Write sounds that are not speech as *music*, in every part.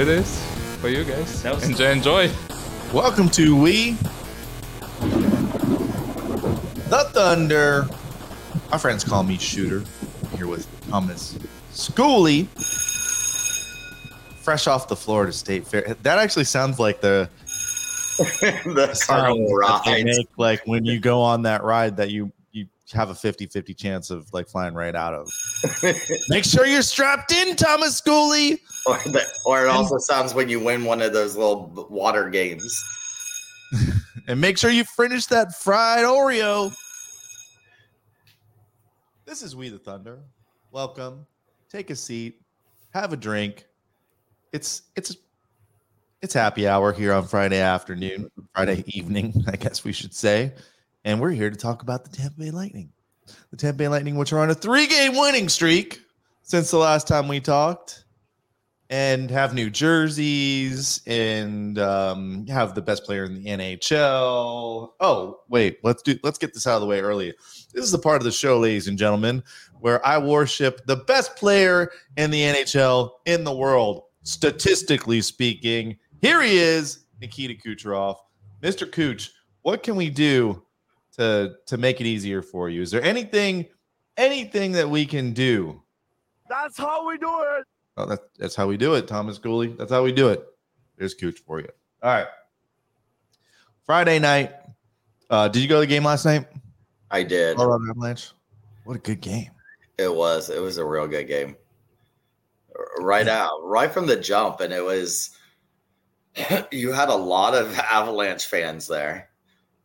here it is for you guys. That enjoy, enjoy. Welcome to We the Thunder. My friends call me Shooter. I'm here with Thomas Schooley. Fresh off the Florida State Fair. That actually sounds like the *laughs* the sound carnival they ride. make like when you go on that ride that you you have a 50-50 chance of like flying right out of. Make sure you're strapped in, Thomas Schooley. Or, the, or it also sounds when you win one of those little water games. *laughs* And make sure you finish that fried Oreo. This is We the Thunder. Welcome. Take a seat. Have a drink. It's it's it's happy hour here on Friday afternoon, Friday evening, *laughs* I guess we should say. And we're here to talk about the Tampa Bay Lightning. The Tampa Bay Lightning, which are on a three-game winning streak since the last time we talked and have new jerseys and um, have the best player in the NHL. Oh, wait, let's do let's get this out of the way early. This is the part of the show, ladies and gentlemen, where I worship the best player in the NHL in the world, statistically speaking. Here he is, Nikita Kucherov. Mr. Kuch, what can we do to to make it easier for you? Is there anything anything that we can do That's how we do it. Oh, that's that's how we do it, Thomas Schooley. That's how we do it. There's Cooch for you. All right. Friday night. Uh, did you go to the game last night? I did. Colorado Avalanche. What a good game. It was. It was a real good game. Right out, right from the jump, and it was. *laughs* You had a lot of Avalanche fans there,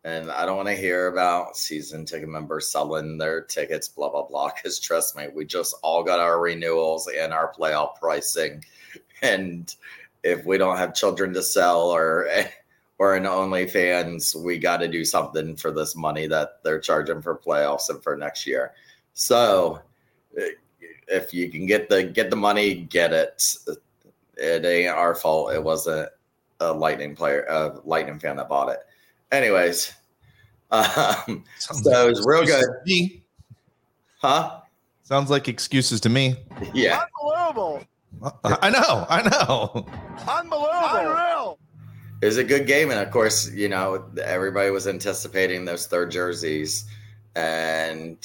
and I don't want to hear about season ticket members selling their tickets, blah blah blah. Because trust me, we just all got our renewals and our playoff pricing, *laughs* and if we don't have children to sell or *laughs* or an OnlyFans, we got to do something for this money that they're charging for playoffs and for next year. So eh, if you can get the get the money, get it. It ain't our fault. It wasn't a lightning player, a lightning fan that bought it. Anyways, um, Sounds So it was real good. to me. huh? Sounds like excuses to me. Yeah, Unbelievable. I know. I know. Unbelievable. Unreal. it was a good game, and of course, you know everybody was anticipating those third jerseys, and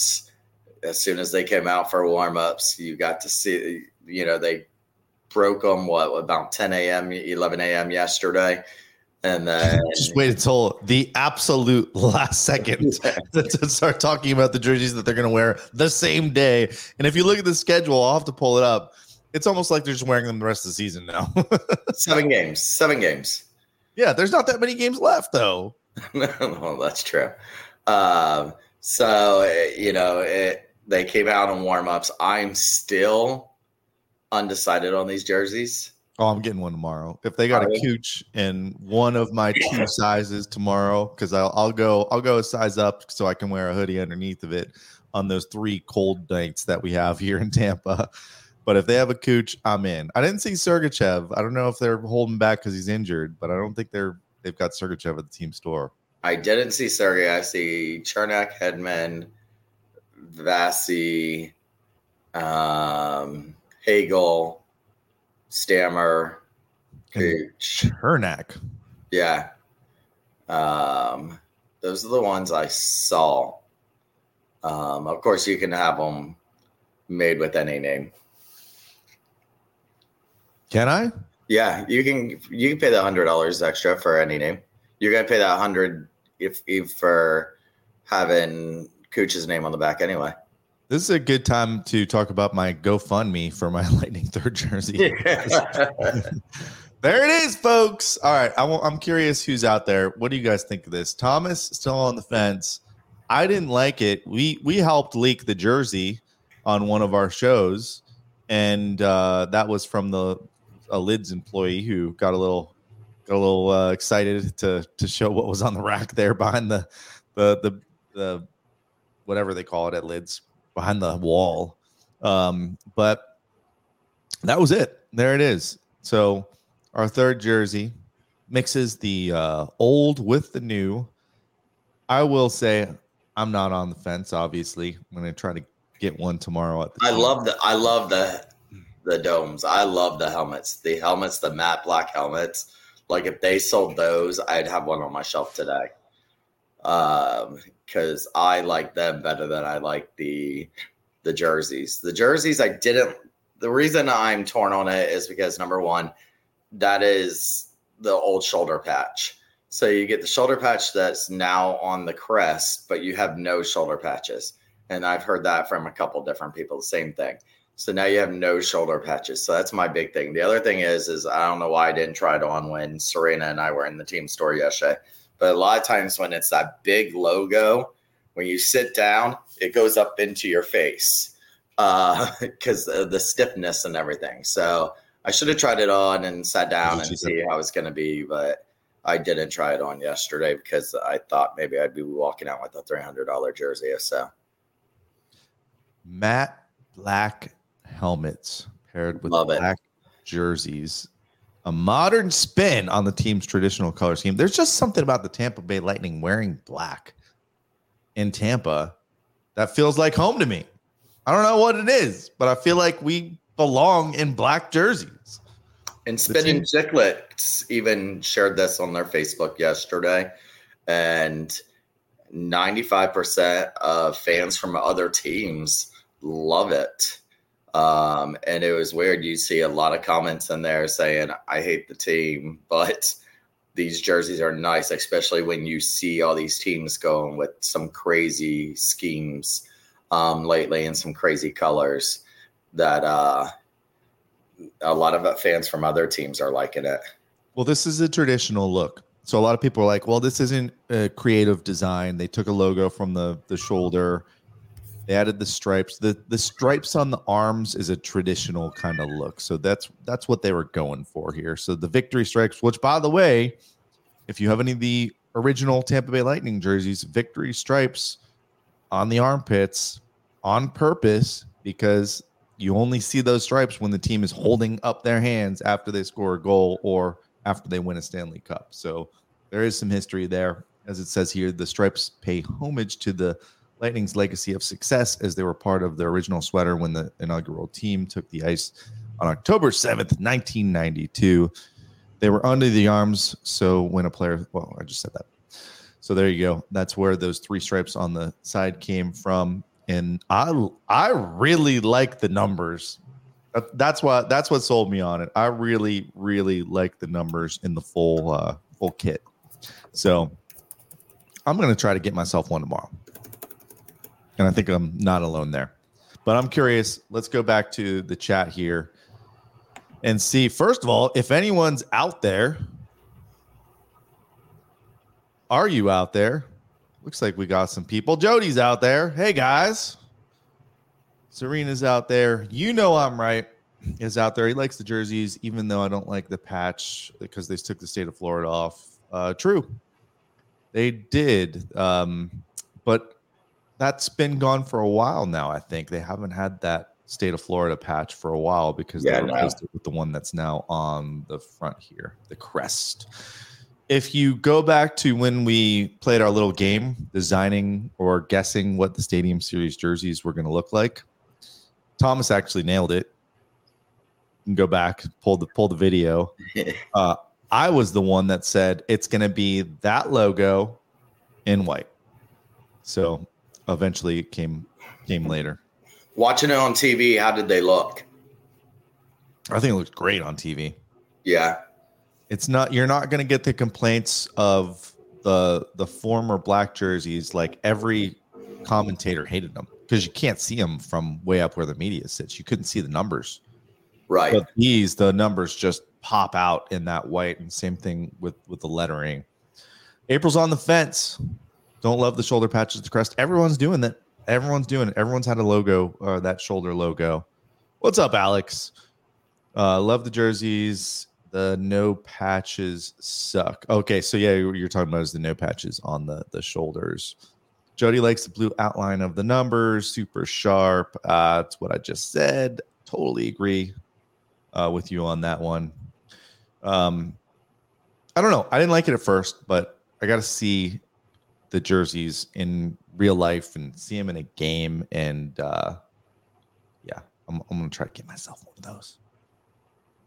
as soon as they came out for warm ups, you got to see, you know, they broke them what about 10 a.m., 11 a.m. yesterday, and then Just wait until the absolute *laughs* last second *laughs* to start talking about the jerseys that they're going to wear the same day. And if you look at the schedule, I'll have to pull it up. It's almost like they're just wearing them the rest of the season now. *laughs* seven games, seven games. yeah, there's not that many games left, though. well, that's true. Um, so eh, you know, it, they came out in warm ups. I'm still undecided on these jerseys. Oh, I'm getting one tomorrow. If they got a Are you? cooch in one of my two *laughs* sizes tomorrow, because I'll, I'll go I'll go a size up so I can wear a hoodie underneath of it on those three cold nights that we have here in Tampa. But if they have a cooch, I'm in. I didn't see Sergachev. I don't know if they're holding back because he's injured, but I don't think they're they've got Sergachev at the team store. I didn't see Sergey. I see Cernak, Hedman, Vasi, um, Hagel, Stammer, Cooch. Hernak. Yeah. Um, those are the ones I saw. Um, of course, you can have them made with any name. Can I? Yeah, you can. You can pay the hundred dollars extra for any name. You're gonna pay that hundred if, if for having Cooch's name on the back anyway. This is a good time to talk about my GoFundMe for my *laughs* Lightning third jersey. *laughs* There it is, folks. All right, I am curious who's out there. What do you guys think of this? Thomas still on the fence. I didn't like it. We we helped leak the jersey on one of our shows, and uh, that was from the a lids employee who got a little got a little uh, excited to to show what was on the rack there behind the the the the whatever they call it at lids behind the wall. Um, but that was it. There it is. So our third jersey mixes the uh, old with the new. I will say I'm not on the fence. Obviously, I'm going to try to get one tomorrow at the. I love the I love the the domes. I love the helmets. The helmets, the matte black helmets. Like if they sold those, I'd have one on my shelf today. Um, because I like them better than I like the the jerseys. The jerseys I didn't the reason I'm torn on it is because number one, that is the old shoulder patch. So you get the shoulder patch that's now on the crest, but you have no shoulder patches. And I've heard that from a couple different people, the same thing. So now you have no shoulder patches. So that's my big thing. The other thing is, is I don't know why I didn't try it on when Serena and I were in the team store yesterday. But a lot of times when it's that big logo, when you sit down, it goes up into your face because uh, *laughs* the stiffness and everything. So I should have tried it on and sat down and see how it's going to be, but I didn't try it on yesterday because I thought maybe I'd be walking out with a three hundred dollar jersey. So matte black helmets paired with Love it. black jerseys. A modern spin on the team's traditional color scheme. There's just something about the Tampa Bay Lightning wearing black in Tampa that feels like home to me. I don't know what it is, but I feel like we belong in black jerseys. And The Spin team- and Chiclets even shared this on their Facebook yesterday. And 95% of fans from other teams love it. Um, and it was weird. You see a lot of comments in there saying, I hate the team, *laughs* but these jerseys are nice, especially when you see all these teams going with some crazy schemes um, lately and some crazy colors that uh, a lot of fans from other teams are liking it. Well, this is a traditional look. So a lot of people are like, well, this isn't a creative design. They took a logo from the the shoulder. They added the stripes. The the stripes on the arms is a traditional kind of look. So that's that's what they were going for here. So the victory stripes, which by the way, if you have any of the original Tampa Bay Lightning jerseys, victory stripes on the armpits on purpose because you only see those stripes when the team is holding up their hands after they score a goal or after they win a Stanley Cup. So there is some history there. As it says here, the stripes pay homage to the Lightning's legacy of success as they were part of the original sweater when the inaugural team took the ice on October 7th, 1992. They were under the arms. So when a player, well, I just said that. So there you go. That's where those three stripes on the side came from. And I I really like the numbers. That- That's what that's what sold me on it. I really really like the numbers in the full uh, full kit. So I'm gonna try to get myself one tomorrow, and I think I'm not alone there. But I'm curious. Let's go back to the chat here and see. First of all, if anyone's out there, are you out there? Looks like we got some people. Jody's out there. Hey guys. Serena's out there. You know I'm right. Is out there. He likes the jerseys, even though I don't like the patch because they took the state of Florida off. Uh, true, they did, um, but that's been gone for a while now. I think they haven't had that state of Florida patch for a while because Yeah, they no. it with the one that's now on the front here, the crest. If you go back to when we played our little game, designing or guessing what the Stadium Series jerseys were going to look like, Thomas actually nailed it. You can go back, pull the pull the video. *laughs* Uh, I was the one that said it's going to be that logo in white. So eventually came came later. Watching it on TV, how did they look? I think it looked great on TV. Yeah. It's not you're not going to get the complaints of the the former black jerseys like every commentator hated them because you can't see them from way up where the media sits. You couldn't see the numbers. Right. But these, the numbers just pop out in that white, and same thing with with the lettering. April's on the fence. Don't love the shoulder patches, the crest. Everyone's doing that. Everyone's doing it. Everyone's had a logo, uh, that shoulder logo. What's up, Alex? Uh, love the jerseys. The no patches suck. Okay, so yeah, you're talking about is the no patches on the the shoulders. Jody likes the blue outline of the numbers, super sharp. Uh, that's what I just said. Totally agree uh, with you on that one. Um, I don't know. I didn't like it at first, but I got to see the jerseys in real life and see them in a game, and uh, yeah, I'm, I'm gonna try to get myself one of those.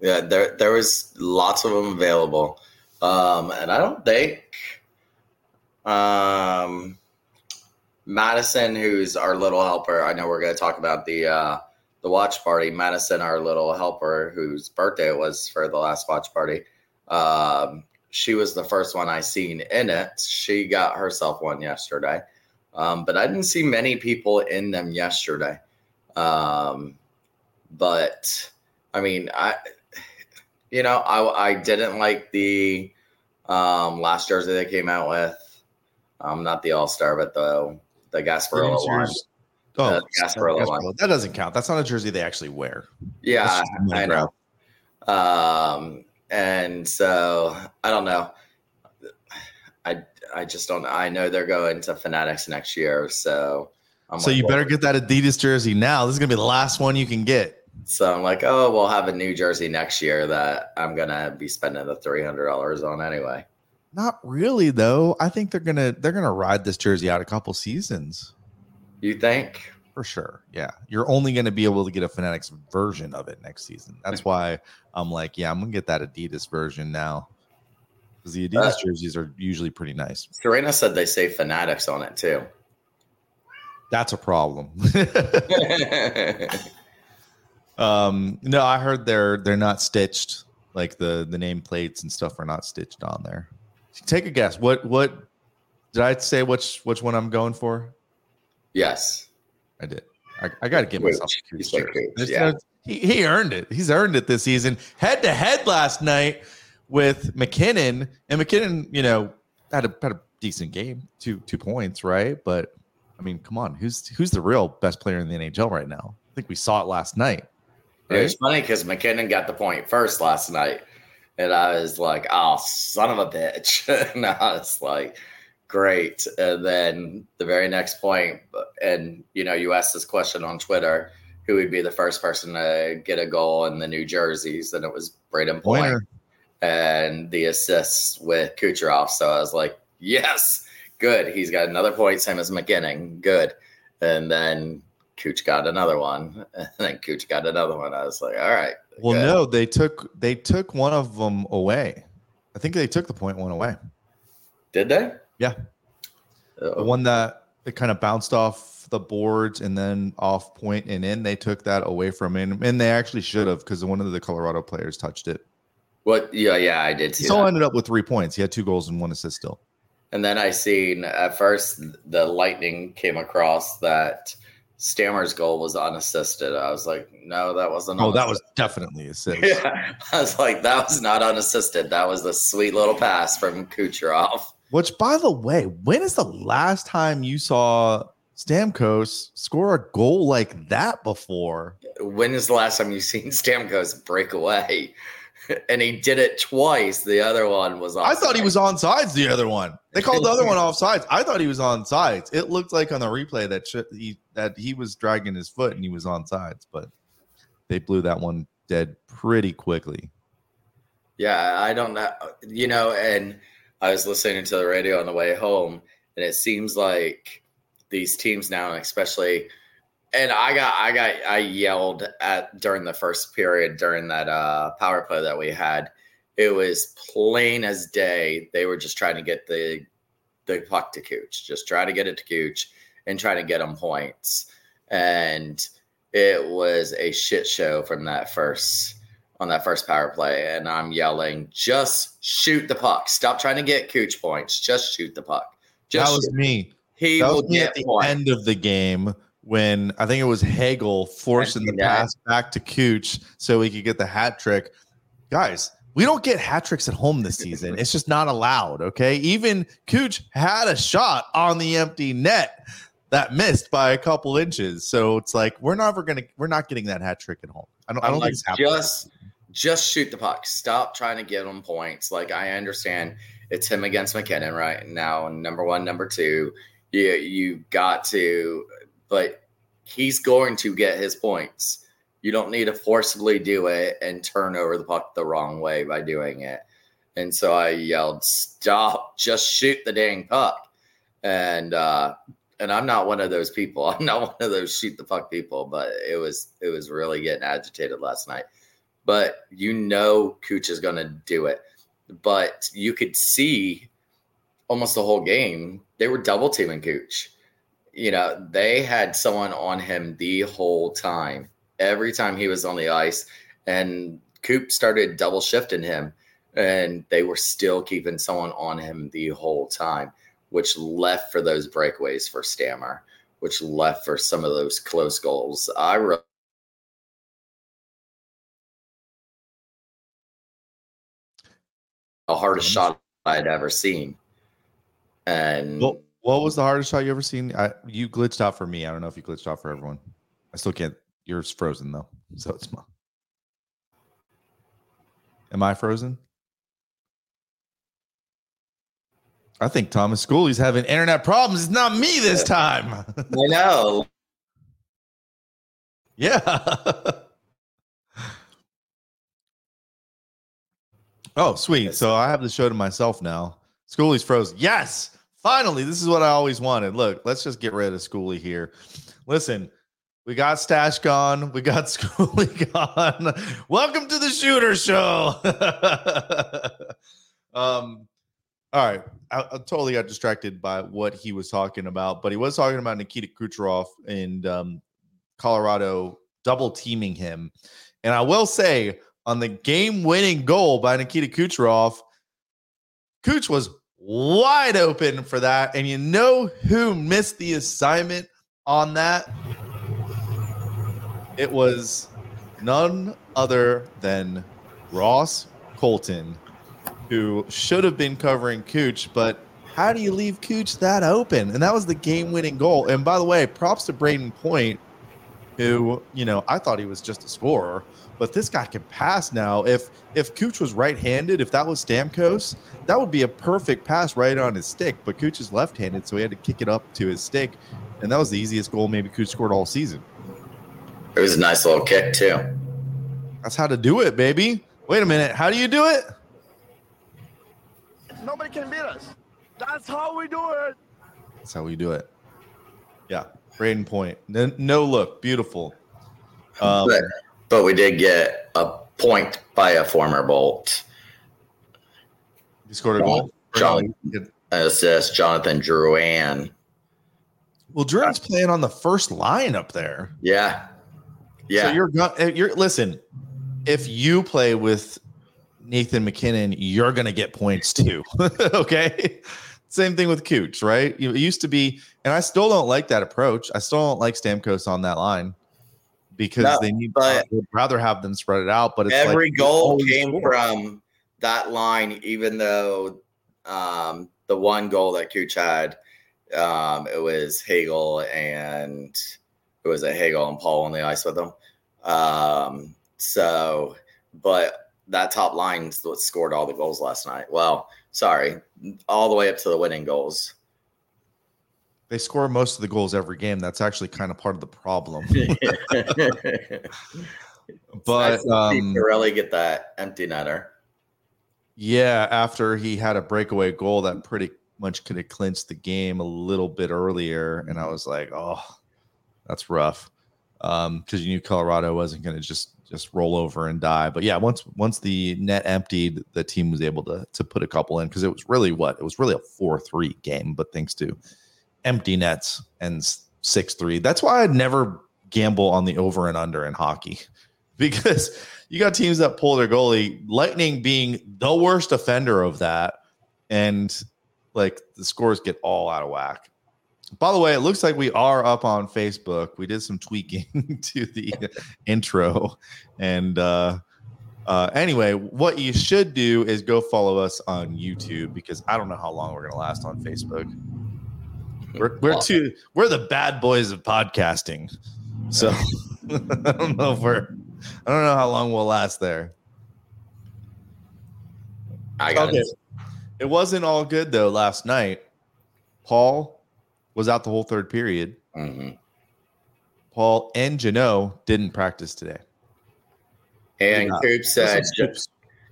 Yeah, there there was lots of them available, um, and I don't think um, Madison, who's our little helper. I know we're going to talk about the uh, the watch party. Madison, our little helper, whose birthday it was for the last watch party. Um, she was the first one I seen in it. She got herself one yesterday, um, but I didn't see many people in them yesterday. Um, but I mean, I you know, I I didn't like the um, last jersey they came out with. Um, not the All Star, but the the Gasparilla one. Oh, Uh, Gasparilla one. That doesn't count. That's not a jersey they actually wear. Yeah, That's just a money I know. Um, and so I don't know. I I just don't. I know they're going to Fanatics next year, so I'm so like, you well- better get that Adidas jersey now. This is gonna be the last one you can get. So I'm like, oh, we'll have a new jersey next year that I'm gonna be spending the three hundred dollars on anyway. Not really though. I think they're gonna they're gonna ride this jersey out a couple seasons You think? For sure. Yeah, you're only gonna be able to get a Fanatics version of it next season. That's why I'm like, yeah, I'm gonna get that Adidas version now because the Adidas Uh, jerseys are usually pretty nice. Serena said they say Fanatics on it too. That's a problem. *laughs* *laughs* um, no, I heard they're they're not stitched. Like the the name plates and stuff are not stitched on there. Take a guess. What what did I say? Which which one I'm going for? yes. I did. I, I got to Cooch. myself a You Cooch said jersey. Cooch, There's yeah. no- he, he earned it. He's earned it this season. Head to head last night with MacKinnon, and MacKinnon, you know, had a had a decent game, two two points, right? But I mean, come on, who's who's the real best player in the NHL right now? I think we saw it last night. It was funny because MacKinnon got the point first last night, and I was like, "Oh, son of a bitch!" *laughs* and I was like, "Great!" And then the very next point, and you know, you asked this question on Twitter: who would be the first person to get a goal in the New Jerseys? And it was Brayden Point, Pointer. and the assists with Kucherov. So I was like, "Yes, good. He's got another point, same as MacKinnon. Good." And then Cooch got another one, *laughs* and then Cooch got another one. I was like, "All right." Well, good. no, they took they took one of them away. I think they took the point one away. Did they? Yeah. Oh, The one that it kind of bounced off the boards and then off point and in, they took that away from him, and they actually should have because one of the Colorado players touched it. what? Yeah, yeah, I did He see still that. ended up with three points. He had two goals and one assist still. And then I seen at first the Lightning came across that Stammer's goal was unassisted. I was like, no, that wasn't. Oh, that was definitely assist. *laughs* Yeah, I was like, that was not unassisted. That was the sweet little pass from Kucherov. Which, by the way, when is the last time you saw Stamkos score a goal like that before? When is the last time you've seen *laughs* Stamkos break away? *laughs* And he did it twice. The other one was. Off. I thought he was on sides. The other one, they called the other one *laughs* off sides. I thought he was on sides. It looked like on the replay that sh- he that he was dragging his foot and he was on sides, but they blew that one dead pretty quickly. Yeah, I don't know. You know, and I was listening to the radio on the way home, and it seems like these teams now, especially, and I got, I got, I yelled at during the first period during that uh, power play that we had. It was plain as day. They were just trying to get the the puck to Cooch, just try to get it to Cooch and try to get him points. And it was a shit show from that first on that first power play, and I'm yelling, "Just shoot the puck! Stop trying to get Cooch points. Just shoot the puck. Just that was me. he That will was me get at the points." end of the game when I think it was Hagel forcing the pass back to Cooch so he could get the hat trick. Guys, we don't get hat tricks at home this season. *laughs* It's just not allowed. Okay. Even Cooch had a shot on the empty net that missed by a couple inches. So it's like we're never gonna we're not getting that hat trick at home. I don't, I I'm don't like, think it's happening. just just shoot the puck. Stop trying to get him points. Like I understand it's him against MacKinnon right now, number one, number two. You you got to, but he's going to get his points. You don't need to forcibly do it and turn over the puck the wrong way by doing it. And so I yelled, "Stop! Just shoot the dang puck!" And uh, and I'm not one of those people. *laughs* I'm not one of those shoot the fuck people, but it was it was really getting agitated last night. But you know Cooch is gonna do it. But you could see almost the whole game, they were double teaming Cooch. You know, they had someone on him the whole time, every time he was on the ice. And Coop started double shifting him, and they were still keeping someone on him the whole time, which left for those breakaways for Stammer, which left for some of those close goals. I really the hardest shot I'd ever seen. And Well, what was the hardest shot you ever seen? I, you glitched out for me. I don't know if you glitched out for everyone. I still can't. Yours frozen though, *laughs* so it's my. Am I frozen? I think Thomas Schooley's having internet problems. It's not me this *laughs* time. I *laughs* know. yeah. Oh, sweet. So I have the show to myself now. Schooley's frozen. Yes. Finally, this is what I always wanted. Look, let's just get rid of Schooley here. Listen, we got Stash gone. We got *laughs* Schooley gone. Welcome to the Shooter Show. *laughs* um, all right. I, I totally got distracted by what he was talking about, but he was talking about Nikita Kucherov and um, Colorado double teaming him. And I will say, on the game winning goal by Nikita Kucherov, Kuch was wide open for that. And you know who missed the assignment on that? It was none other than Ross Colton, who should have been covering Cooch, but how do you leave Cooch that open? And that was the game winning goal. And by the way, props to Brayden Point, who, you know, I thought he was just a scorer, but this guy can pass now. If if Cooch was right handed, if that was Stamkos, that would be a perfect pass right on his stick. But Cooch is left handed, so he had to kick it up to his stick. And that was the easiest goal maybe Cooch scored all season. It was a nice little kick too. That's how to do it, baby. Wait a minute. How do you do it? Nobody can beat us. That's how we do it. That's how we do it. Yeah. Brayden Point. No, no look. Beautiful. Um, but, but we did get a point by a former Bolt. he scored a goal. John, an assist, Jonathan Drouin. Well, Jordan's playing on the first line up there. Yeah. Yeah. So you're go- uh, you're listen. If you play with Nathan MacKinnon, you're gonna get points too. *laughs* okay. Same thing with Cooch, right? It used to be, and I still don't like that approach. I still don't like Stamkos on that line because No, they need. but- would rather have them spread it out. But it's Every like, goal came score. from that line, even though um, the one goal that Cooch had, um, it was Hagel and it was a Hagel and Paul on the ice with them. Um, so, but that top what scored all the goals last night. Well, sorry, all the way up to the winning goals. They score most of the goals every game. That's actually kind of part of the problem. *laughs* *laughs* but Nice to um, really get that empty netter. Yeah, after he had a breakaway goal that pretty much could have clinched the game a little bit earlier, and I was like, "Oh, that's rough," because you knew Colorado wasn't going to just just roll over and die. But yeah, once once the net emptied, the team was able to to put a couple in because it was really what it was really a four three game, but thanks to empty nets and six three. That's why I'd never gamble on the over and under in hockey *laughs* because you got teams that pull their goalie, Lightning being the worst offender of that, and like the scores get all out of whack. By the way, it looks like we are up on Facebook. We did some tweaking *laughs* to the *laughs* intro. And uh, uh, anyway, what you should do is go follow us on YouTube because I don't know how long we're going to last on Facebook. We're, we're too, we're the bad boys of podcasting. So *laughs* I don't know if we're, I don't know how long we'll last there. I got Okay. it. It wasn't all good though last night. Paul was out the whole third period. Mhm. Paul and Jeannot didn't practice today. And Yeah. Coop said,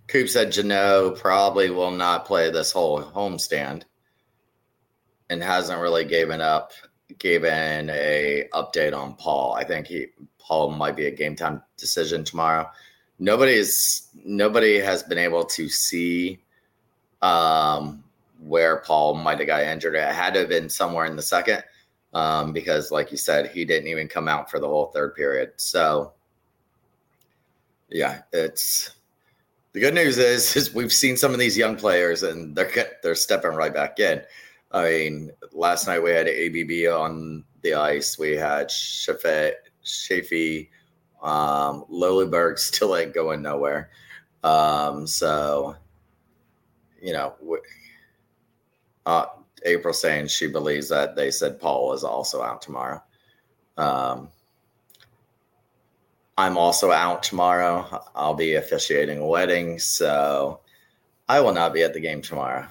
Coop said Jeannot probably will not play this whole homestand and hasn't really given up given a update on Paul. I think he Paul might be a game time decision tomorrow. Nobody's nobody has been able to see um, where Paul might have got injured. It had to have been somewhere in the second um, because, like you said, he didn't even come out for the whole third period. So, yeah, it's the good news is, *laughs* is we've seen some of these young players and they're they're stepping right back in. I mean, last night we had ABB on the ice. We had Shafet, Shafi, um, Lilleberg still ain't going nowhere. Um, so, you know, we, uh, April saying she believes that they said Paul is also out tomorrow. Um, I'm also out tomorrow. I'll be officiating a wedding, so I will not be at the game tomorrow.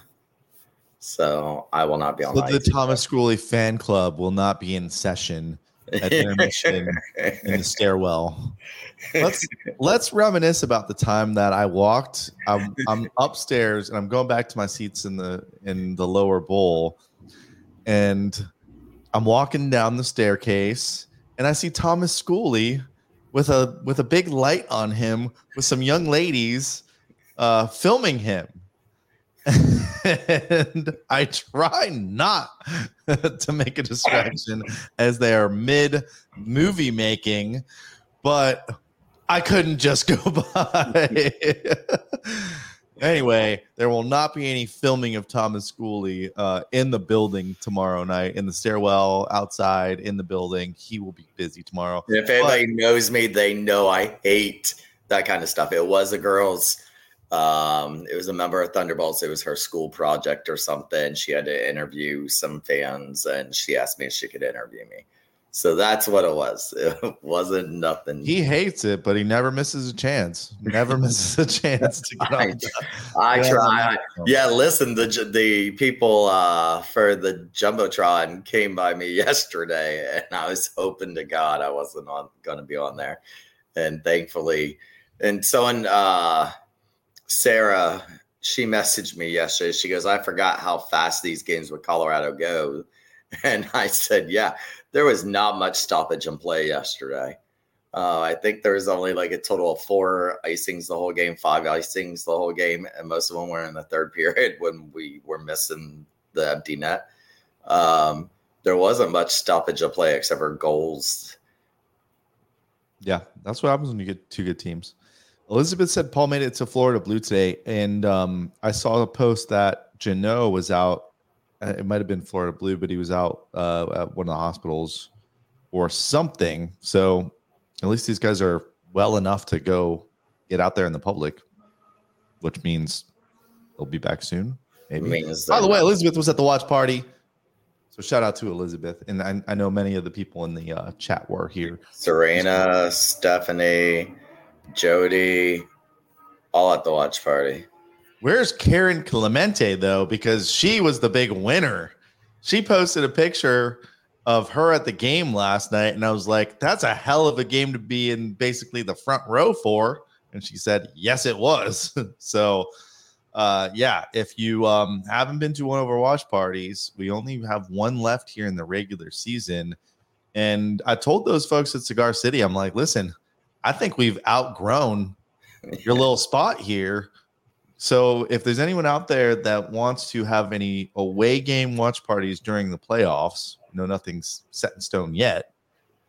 So I will not be on. So the Thomas Schooley fan club will not be in session at intermission in the *laughs* stairwell. Let's let's reminisce about the time that I walked. I'm, I'm *laughs* upstairs and I'm going back to my seats in the in the lower bowl, and I'm walking down the staircase and I see Thomas Schooley with a with a big light on him with some young ladies uh, filming him and I try not *laughs* to make a distraction as they are mid movie making, but I couldn't just go *laughs* by. anyway, there will not be any filming of Thomas Schooley uh, in the building tomorrow night, in the stairwell, outside, in the building. He will be busy tomorrow. If anybody but, knows me, they know I hate that kind of stuff. It was a girl's um, it was a member of Thunderbolts. It was her school project or something. She had to interview some fans, and she asked me if she could interview me. So that's what it was. *laughs* It wasn't nothing. He hates it, but he never misses a chance. Never *laughs* misses a chance to get I, *laughs* I yeah. try. Yeah, listen, the the people uh, for the jumbotron came by me yesterday, and I was hoping to God I wasn't on going to be on there, and thankfully, and someone. Uh, Sarah, she messaged me yesterday. She goes, I forgot how fast these games with Colorado go. *laughs* And I said, Yeah, there was not much stoppage and play yesterday. Uh, I think there was only like a total of four icings the whole game, five icings the whole game, and most of them were in the third *laughs* period when we were missing the empty net. Um, there wasn't much stoppage of play except for goals. Yeah, that's what happens when you get two good teams. Elizabeth said Paul made it to Florida Blue today, and um, I saw a post that Jeannot was out. Uh, it might have been Florida Blue, but he was out uh, at one of the hospitals or something. So at least these guys are well enough to go get out there in the public, which means they'll be back soon. Maybe. By the way, Elizabeth was at the watch party. So shout out to Elizabeth, and I, I know many of the people in the uh, chat were here. Serena, Stephanie, Jody, all at the watch party. Where's Karen Clemente though? Because she was the big winner. She posted a picture of her at the game last night, and I was like, "That's a hell of a game to be in, basically the front row for." And she said, "Yes, it was." *laughs* so, uh, yeah, if you um, haven't been to one of our watch parties, we only have one left here in the regular season. And I told those folks at Cigar City, I'm like, listen, I think we've outgrown your little spot here. So if there's anyone out there that wants to have any away game watch parties during the playoffs, no, nothing's set in stone yet,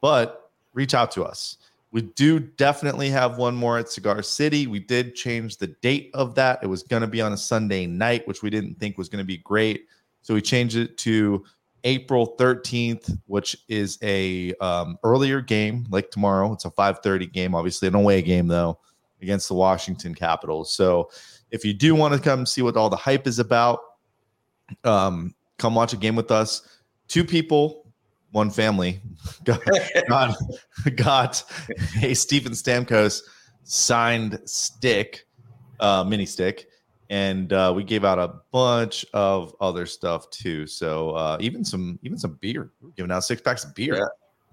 but reach out to us. We do definitely have one more at Cigar City. We did change the date of that. It was going to be on a Sunday night, which we didn't think was going to be great. So we changed it to April 13th, which is a um, earlier game like tomorrow. It's a 5:30 game, obviously an away game though, against the Washington Capitals. So if you do want to come see what all the hype is about, um, come watch a game with us. Two people, one family *laughs* got, got, a Steven Stamkos signed stick, uh, mini stick and uh, we gave out a bunch of other stuff too. So uh, even some even some beer. We're giving out six packs of beer.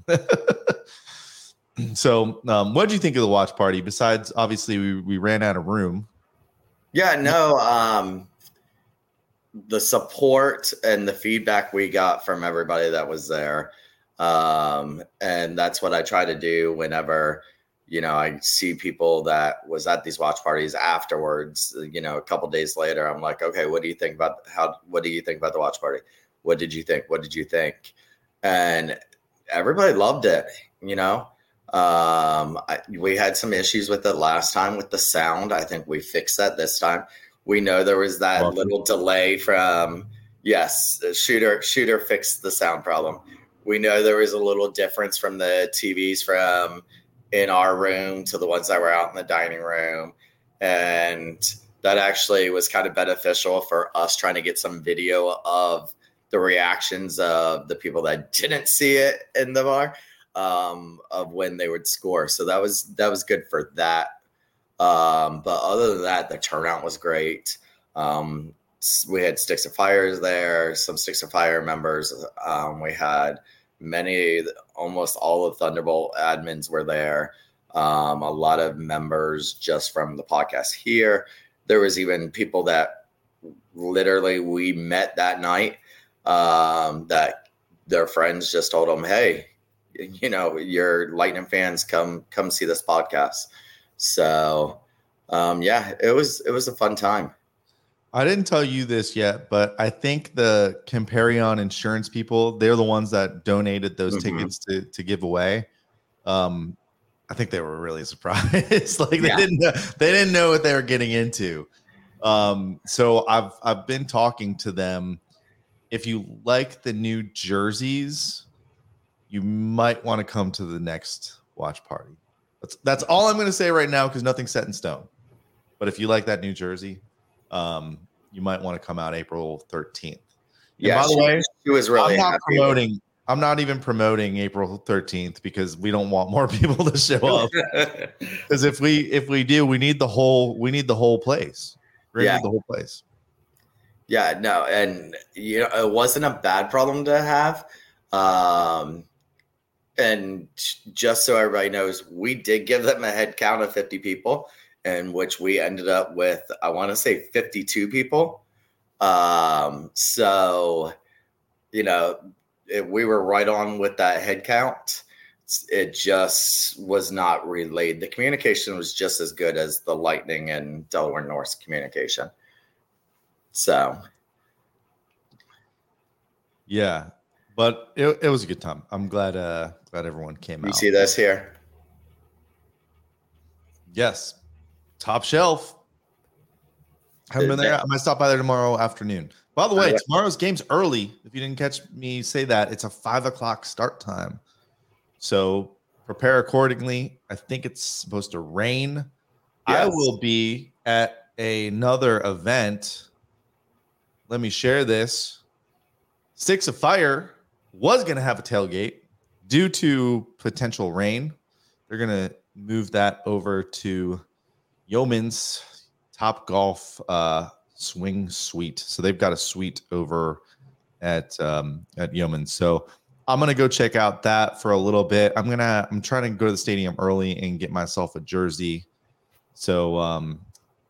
Yeah. *laughs* so um, what did you think of the watch party? Besides, obviously, we, we ran out of room. Yeah, no. Um, the support and the feedback we got from everybody that was there. Um, and that's what I try to do whenever, you know, I see people that was at these watch parties afterwards, you know, a couple days later, I'm like, okay, what do you think about how, what do you think about the watch party? What did you think? What did you think? And everybody loved it, you know? Um, I, we had some issues with it last time with the sound. I think we fixed that this time. We know there was that Welcome. little delay from yes, shooter shooter fixed the sound problem. We know there was a little difference from the TVs from in our room to the ones that were out in the dining room, and that actually was kind of beneficial for us trying to get some video of the reactions of the people that *laughs* didn't see it in the bar um, of when they would score. So that was that was good for that. Um, but other than that, the turnout was great. Um, we had Sticks of Fires there, some Sticks of Fire members. Um, we had many, almost all of Thunderbolt admins were there. Um, a lot of members just from the podcast here. There was even people that literally we met that night um, that their friends just told them, "Hey, you know, your Lightning fans come come see this podcast." So, um, yeah, it was it was a fun time. I didn't tell you this yet, but I think the Comparion insurance people, they're the ones that donated those Mhm. tickets to, to give away. Um, I think they were really *laughs* surprised. like they Yeah. didn't know, they didn't know what they were getting into. Um, so I've I've been talking to them. If you like the new jerseys, you might want to come to the next watch party. That's that's all I'm going to say right now because nothing's set in stone. But if you like that new jersey, um, you might want to come out April 13th. Yeah, by the she, way, she was really I'm not happy. promoting. I'm not even promoting April 13th because we don't want more *laughs* people to show up. *laughs* Because if we if we do, we need the whole we need the whole place. We Yeah. need the whole place. Yeah, no, and you know, it wasn't a bad problem to have. Um, and just so everybody knows, we did give them a head count of 50 people, in which we ended up with, I want to say 52 people. Um, so, you know, it, we were right on with that head count. It just was not relayed. The communication was just as good as the Lightning and Delaware North communication. So, Yeah, but it, it was a good time. I'm glad uh glad everyone came you out. see this here? Yes, top shelf. Haven't been there. I might stop by there tomorrow afternoon. By the way, tomorrow's game's early. If you didn't catch me say that, it's a five o'clock start time. So prepare accordingly. I think it's supposed to rain. I will be at another event. Let me share this. Sticks of Fire was going to have a tailgate due to potential rain. They're going to move that over to Yeoman's Top Golf uh, Swing Suite. So they've got a suite over at um, at Yeoman's. So I'm gonna go check out that for a little bit. I'm gonna I'm trying to go to the stadium early and get myself a jersey. So um,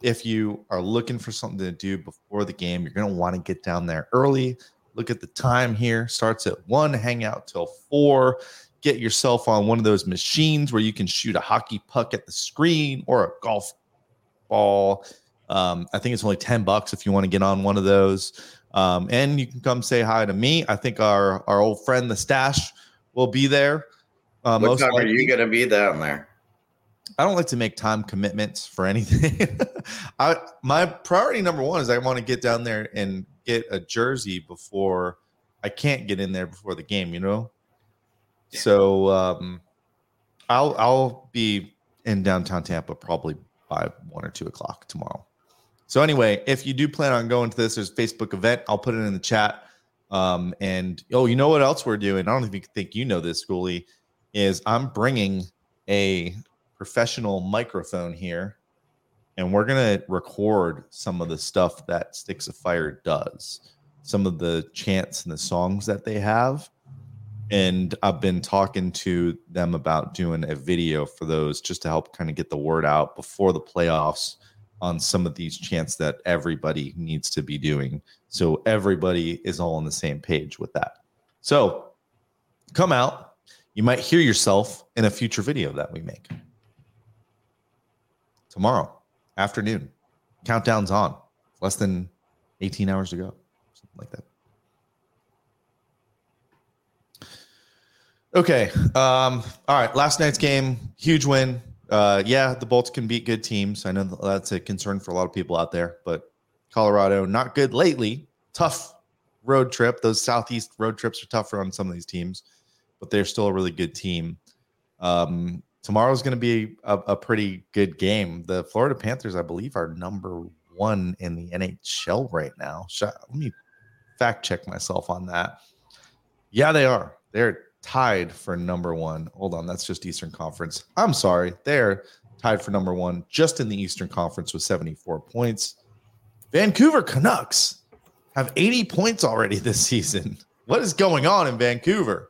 if you are looking for something to do before the game, you're gonna want to get down there early. Look at the time here. Starts at one, hang out till four. Get yourself on one of those machines where you can shoot a hockey puck at the screen or a golf Um, I think it's only 10 bucks if you want to get on one of those. Um, and you can come say hi to me. I think our, our old friend, the stash, will be there. Uh, What most time are you going to be down there? I don't like to make time commitments for anything. *laughs* I my priority number one is I want to get down there and get a jersey before I can't get in there before the game, you know? So um I'll I'll be in downtown Tampa probably by one or two o'clock tomorrow. So anyway, if you do plan on going to this, there's a Facebook event. I'll put it in the chat. Um, and oh, you know what else we're doing? I don't even think you know this, Schooley, is I'm bringing a professional microphone here, and we're gonna record some of the stuff that Sticks of Fire does, some of the chants and the songs that they have. And I've been talking to them about doing a video for those just to help kind of get the word out before the playoffs on some of these chants that everybody needs to be doing. So everybody is all on the same page with that. So come out. You might hear yourself in a future video that we make tomorrow afternoon. Countdown's on. Less than 18 hours to go, something like that. Okay. Um, all right. Last night's game, huge win. Uh, yeah, the Bolts can beat good teams. I know that's a concern for a lot of people out there, but Colorado not good lately. Tough road trip. Those southeast road trips are tougher on some of these teams, but they're still a really good team. Um, tomorrow's going to be a, a, pretty good game. The Florida Panthers, I believe, are number one in the NHL right now. Let me fact check myself on that. Yeah, they are. They're tied for number one. Hold on, that's just Eastern Conference. I'm sorry. They're tied for number one just in the Eastern Conference with 74 points. Vancouver Canucks have 80 points already *laughs* this season. What is going on in Vancouver?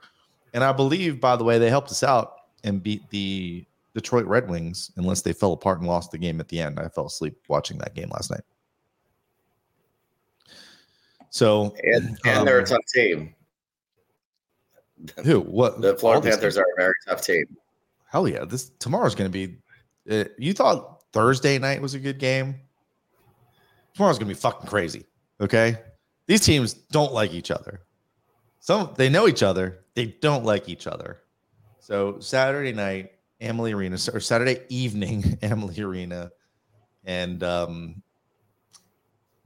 And I believe, by the way, they helped us out and beat the Detroit Red Wings unless they fell apart and lost the game at the end. I fell asleep watching that game last night. So and, and um, they're a tough team. Who? *laughs* What? The Florida Panthers are a very tough team. Hell yeah! This tomorrow's going to be. Uh, you thought Thursday night was a good game. Tomorrow's going to be fucking crazy. Okay, these teams don't like each other. Some they know each other. They don't like each other. So Saturday night, Amalie Arena, or Saturday evening, *laughs* Amalie Arena, and um,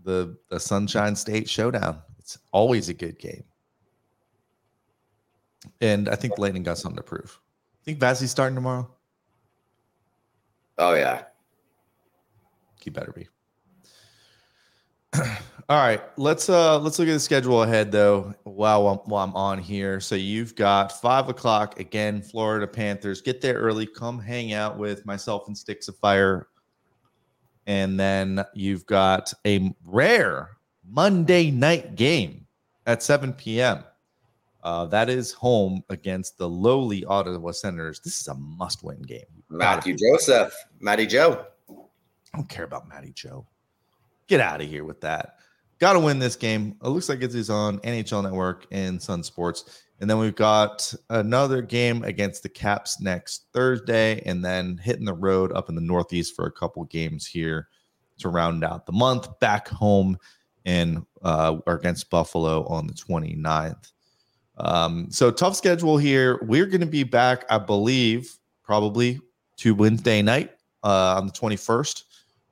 the the Sunshine State Showdown. It's always a good game. And I think Lightning got something to prove. I Think Vazzy's starting tomorrow? Oh yeah. He better be. *clears throat* All right, let's uh let's look at the schedule ahead though. While I'm, while I'm on here, so you've got five o'clock again. Florida Panthers. Get there early. Come hang out with myself and Sticks of Fire, and then you've got a rare Monday night game at 7 p.m. Uh, that is home against the lowly Ottawa Senators. This is a must-win game. Matthew Joseph, Matty Joe. I don't care about Matty Joe. Get out of here with that. Got to win this game. It looks like it is on NHL Network and Sun Sports. And then we've got another game against the Caps next Thursday, and then hitting the road up in the Northeast for a couple games here to round out the month. Back home and uh, against Buffalo on the 29th. Um, so tough schedule here. We're going to be back, I believe, probably to Wednesday night uh, on the 21st.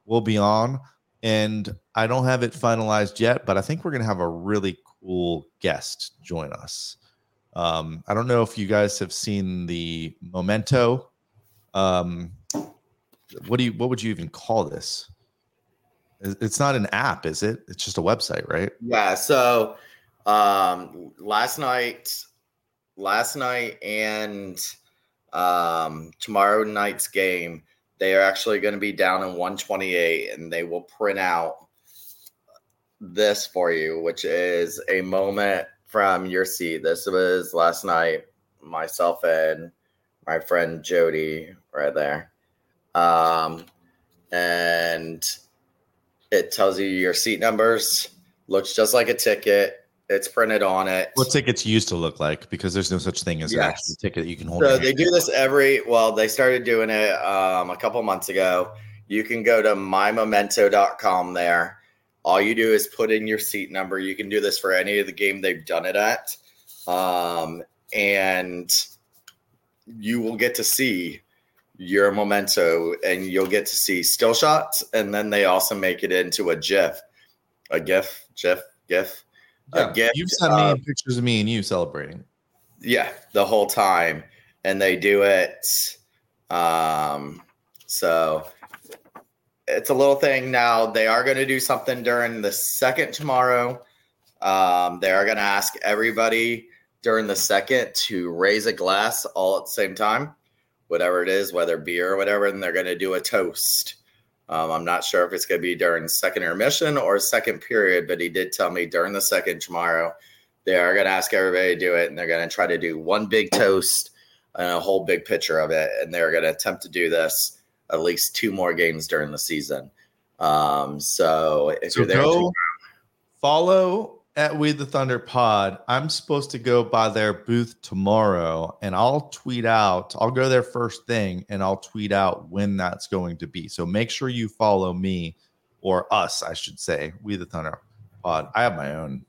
We'll be on, and I don't have it finalized yet, but I think we're going to have a really cool guest join us. Um, I don't know if you guys have seen the Memento. Um, what do you? What would you even call this? It's not an app, is it? It's just a website, right? Yeah. So um, last night, last night, and um, tomorrow night's game, they are actually going to be down in 128, and they will print out this for you, which is a moment from your seat. This was last night, myself and my friend Jody right there. Um, and it tells you your seat numbers, looks just like a ticket. It's printed on it. What tickets used to look like because there's no such thing as yes. an actual ticket you can hold. So they do this every. Well, they started doing it um, a couple months ago. You can go to mymemento.com there. All you do is put in your seat number. You can do this for any of the game they've done it at, um, and you will get to see your memento, and you'll get to see still shots, and then they also make it into a GIF, a GIF, GIF, GIF yeah. You've sent me pictures of me and you celebrating. Yeah, the whole time, and they do it. Um, so it's a little thing now. They are going to do something during the second tomorrow. Um, they are going to ask everybody during the second to raise a glass all at the same time, whatever it is, whether beer or whatever, and they're going to do a toast. Um, I'm not sure if it's going to be during second intermission or second period, but he did tell me during the second tomorrow they are going to ask everybody to do it, and they're going to try to do one big toast and a whole big picture of it, and they're going to attempt to do this at least two more games during the season. Um, so if So you're there, go follow at We the Thunder Pod. I'm supposed to go by their booth tomorrow and I'll tweet out, I'll go there first thing and I'll tweet out when that's going to be. So make sure you follow me or us, I should say, We the Thunder Pod. I have my own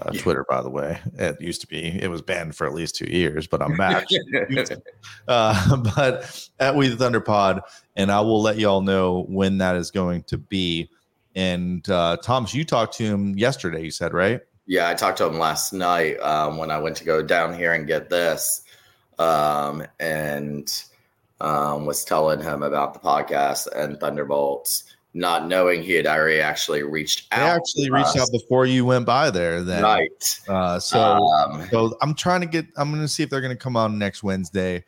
uh, Yeah. Twitter, by the way. It used to be, it was banned for at least two years, but I'm back. *laughs* uh, *laughs* but at We the Thunder Pod, and I will let y'all know when that is going to be. And uh, Thomas, you talked to him yesterday. You said right? Yeah, I talked to him last night um, when I went to go down here and get this, um, and um, was telling him about the podcast and Thunderbolts, not knowing he had already actually reached I out. actually reached out before you went by there. Then, right. uh, so um, so I'm trying to get. I'm going to see if they're going to come on next Wednesday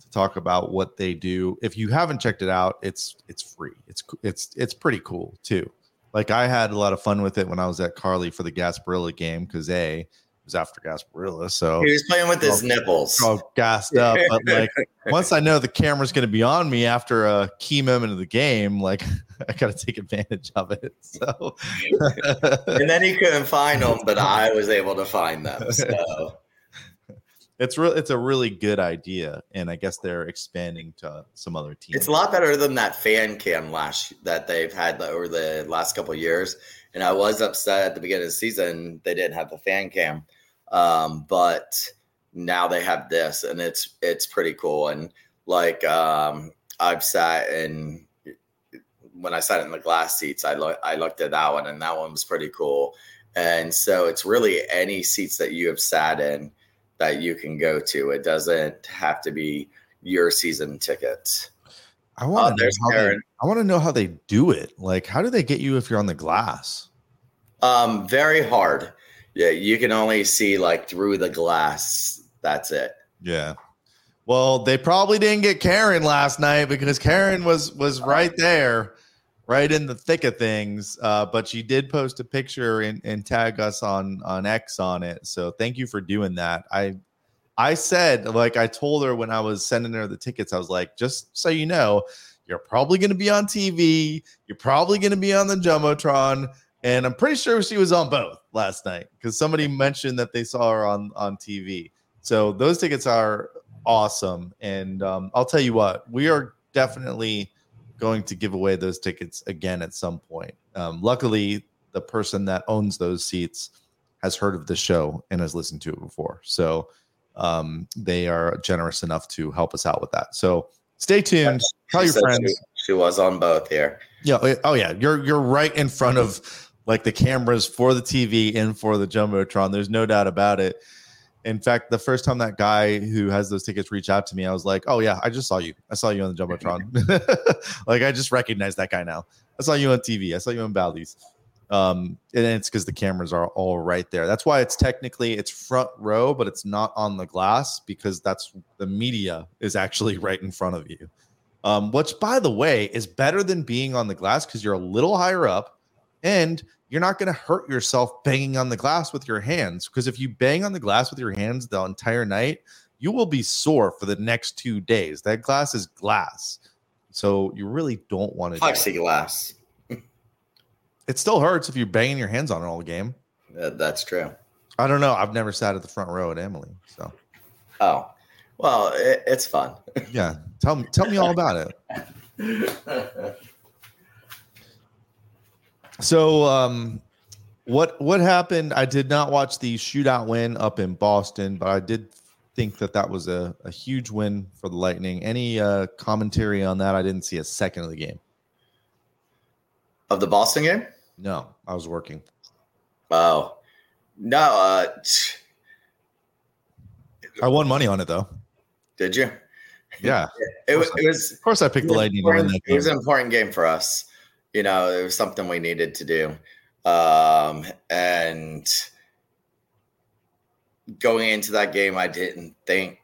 to talk about what they do. If you haven't checked it out, it's it's free. It's it's it's pretty cool too. Like I had a lot of fun with it when I was at Carly for the Gasparilla game because a it was after Gasparilla, so he was playing with his Oh, nipples. all gassed up. But like *laughs* once I know the camera's going to be on me after a key moment of the game, like *laughs* I got to take advantage of it. So *laughs* and then he couldn't find them, but I was able to find them. So it's real. It's a really good idea, and I guess they're expanding to some other teams. it's a lot better than that fan cam lash that they've had over the last couple of years. And I was upset at the beginning of the season they didn't have the fan cam, um, but now they have this, and it's it's pretty cool. And like um, I've sat in when I sat in the glass seats, I look I looked at that one, and that one was pretty cool. And so it's really any seats that you have sat in that you can go to. It doesn't have to be your season ticket. I Oh, want to know there's how they, I want to know how they do it. Like, how do they get you if you're on the glass? Um, very hard. Yeah, you can only see like through the glass. That's it. Yeah. Well, they probably didn't get Karen last night because Karen was was right there, right in the thick of things. Uh, but she did post a picture and, and tag us on on X on it. So thank you for doing that. I I said, like I told her when I was sending her the tickets, I was like, just so you know, you're probably going to be on TV. You're probably going to be on the jumbotron, and I'm pretty sure she was on both last night because somebody mentioned that they saw her on on TV. So those tickets are awesome, and um, I'll tell you what, we are definitely going to give away those tickets again at some point. Um, luckily, the person that owns those seats has heard of the show and has listened to it before, so um, they are generous enough to help us out with that. So stay tuned. Tell She your friends. She, she was on both here. Yeah. oh, Oh yeah. You're you're right in front of like the cameras for the TV and for the jumbotron. There's no doubt about it. In fact, the first time that guy who has those tickets reached out to me, I was like, "Oh yeah, I just saw you. I saw you on the jumbotron. *laughs* like I just recognize that guy now. I saw you on TV. I saw you on Bally's. Um, and it's because the cameras are all right there. That's why it's technically it's front row, but it's not on the glass because that's the media is actually *laughs* right in front of you um, which by the way is better than being on the glass because you're a little higher up and you're not going to hurt yourself banging on the glass with your hands because if you bang on the glass with your hands the entire night you will be sore for the next two days that glass is glass so you really don't want to do it. Plexiglass. *laughs* it still hurts if you're banging your hands on it all game Uh, that's true. i don't know i've never sat at the front row at Amalie so Oh, well, it, it's fun. yeah tell me tell me all about it *laughs* So, um, what what happened? I did not watch the shootout win up in Boston, but I did think that that was a, a huge win for the Lightning. Any uh, commentary on that? I didn't see a second of the game. of the Boston game? No, I was working. Oh, no. Uh, t- I won money on it though. did you? Yeah, It, was- it was of course I picked the Lightning to win important- that It was an important game for us. You know, it was something we needed to do. Um, and going into that game, I didn't think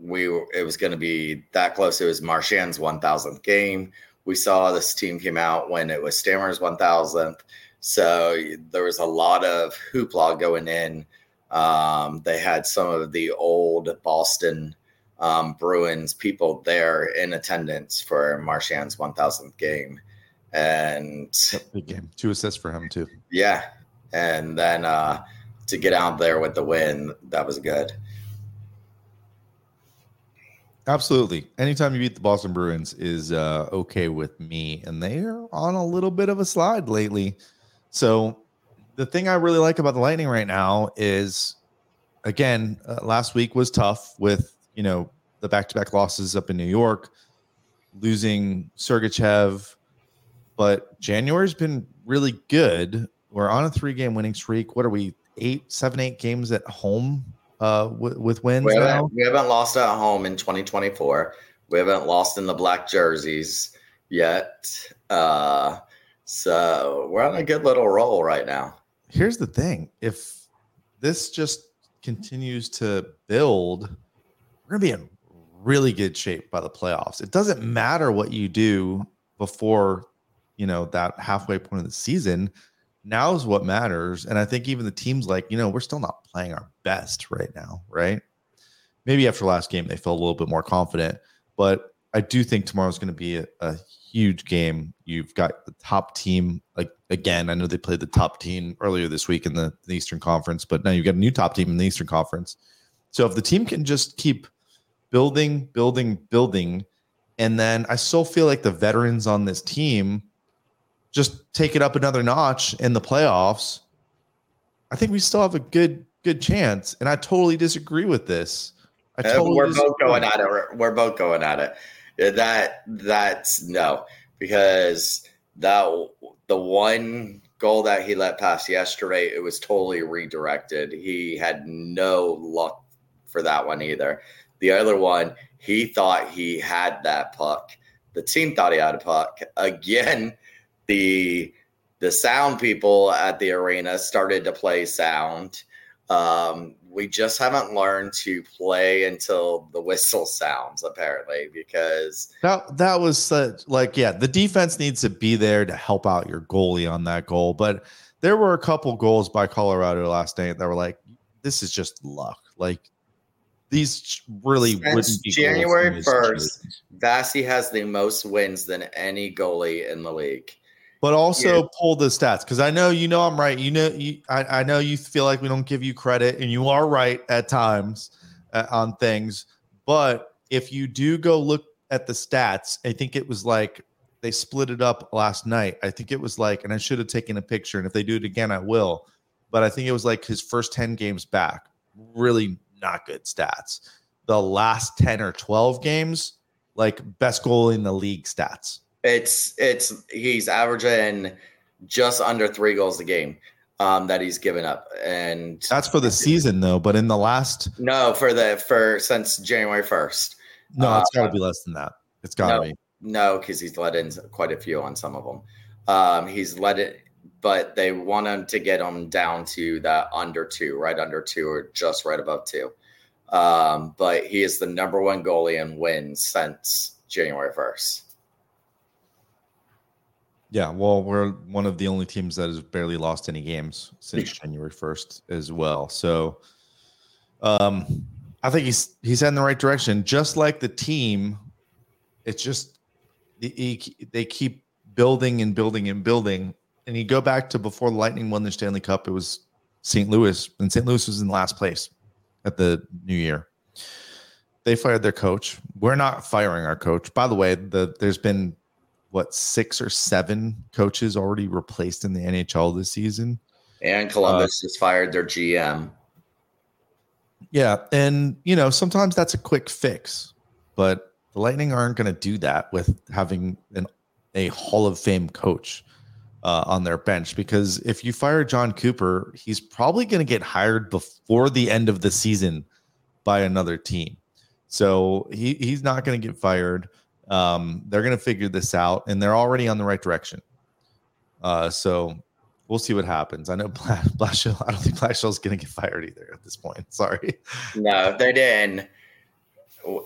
we were, it was going to be that close. It was Marchand's 1000th game. We saw this team came out when it was Stammer's 1000th. So there was a lot of hoopla going in. Um, they had some of the old Boston um, Bruins people there in attendance for Marchand's 1000th game. and big game. Two assists for him too. yeah, and then uh, to get out there with the win, that was good. Absolutely. Anytime you beat the Boston Bruins is uh, okay with me, and they are on a little bit of a slide lately. So the thing I really like about the Lightning right now is, again, uh, last week was tough with you know the back-to-back losses up in New York, losing Sergachev, but January's been really good. We're on a three-game winning streak. What are we? Eight, seven, eight games at home uh, with, with wins We haven't, we haven't lost at home in 2024. We haven't lost in the black jerseys yet. Uh, so we're on a good little roll right now. here's the thing if this just continues to build we're going to be in really good shape by the playoffs. It doesn't matter what you do before you know that halfway point of the season. Now is what matters. And i think even the teams like you know we're still not playing our best right now right? Maybe after last game they felt a little bit more confident. But i do think tomorrow's going to be a, a huge game. You've got the top team like again i know they played the top team earlier this week in the, the eastern conference but now you've got a new top team in the eastern conference. So if the team can just keep building building building and then i still feel like the veterans on this team just take it up another notch in the playoffs i think we still have a good good chance and i totally disagree with this i Uh, totally we're both going at it. We're, we're both going at it. That that's no because that the one goal that he let pass yesterday, it was totally redirected. He had no luck for that one either. The other one, he thought he had that puck. The team thought he had a puck. Again, *laughs* the the sound people at the arena started to play sound. Um, we just haven't learned to play until the whistle sounds, apparently, because That that was such like yeah, the defense needs to be there to help out your goalie on that goal. But there were a couple goals by Colorado last night that were like, this is just luck. Like these really Since wouldn't be January 1st. situations. Vassy has the most wins than any goalie in the league. But also Yeah. pull the stats because I know you know I'm right. You know you I, I know you feel like we don't give you credit, and you are right at times uh, on things. But if you do go look at the stats, I think it was like they split it up last night. I think it was like, and I should have taken a picture. And if they do it again, I will. But I think it was like his first 10 games back, really not good stats. The last 10 or 12 games, like best goal in the league stats. It's it's he's averaging just under three goals a game um, that he's given up, and That's for the season though. But in the last, no for the for since January first. no, it's Uh, got to be less than that. It's got to no. be. No, because he's let in quite a few on some of them. Um, he's let it, but they want him to get him down to that under two, right under two, or just right above two. Um, but he is the number one goalie in wins since January first. Yeah, well, we're one of the only teams that has barely lost any games since January first as well. So, um, I think he's he's heading in the right direction. Just like the team, it's just he, he- they keep building and building and building. And you go back to before the Lightning won the Stanley Cup, it was St. Louis, and St. Louis was in last place at the New Year. They fired their coach. We're not firing our coach. By the way, the there's been what six or seven coaches already replaced in the NHL this season. And Columbus uh, just fired their GM. Yeah, and you know sometimes that's a quick fix, but the Lightning aren't going to do that with having an a Hall of Fame coach uh, on their bench because if you fire Jon Cooper, he's probably going to get hired before the end of the season by another team. So he he's not going to get fired. Um, they're going to figure this out, and they're already on the right direction. Uh, so we'll see what happens. I know *laughs* Bla- Blashill. I don't think Blashill's going to get fired either at this point. *laughs* Sorry. No, if they didn't.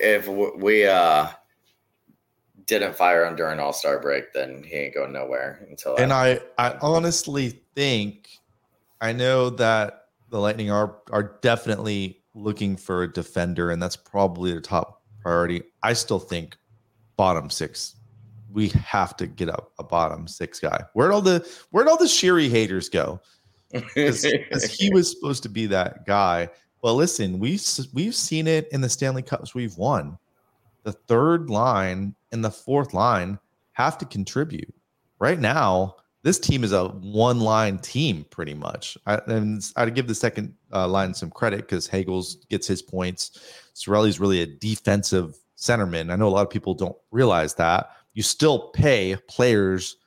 If we uh didn't fire him during All Star break, then he ain't going nowhere until. And I, I honestly think, I know that the Lightning are are definitely looking for a defender, and that's probably their top priority. I still think bottom six we have to get a, a bottom six guy. Where'd all the where'd all the Sheary haters go? *laughs* Because he was supposed to be that guy. But listen, we've we've seen it in the Stanley Cups we've won. The third line and the fourth line have to contribute. Right now, this team is a one line team pretty much. I, and I'd give the second uh, line some credit because Hagels gets his points. Cirelli's really a defensive centerman. I know a lot of people don't realize that. You still pay players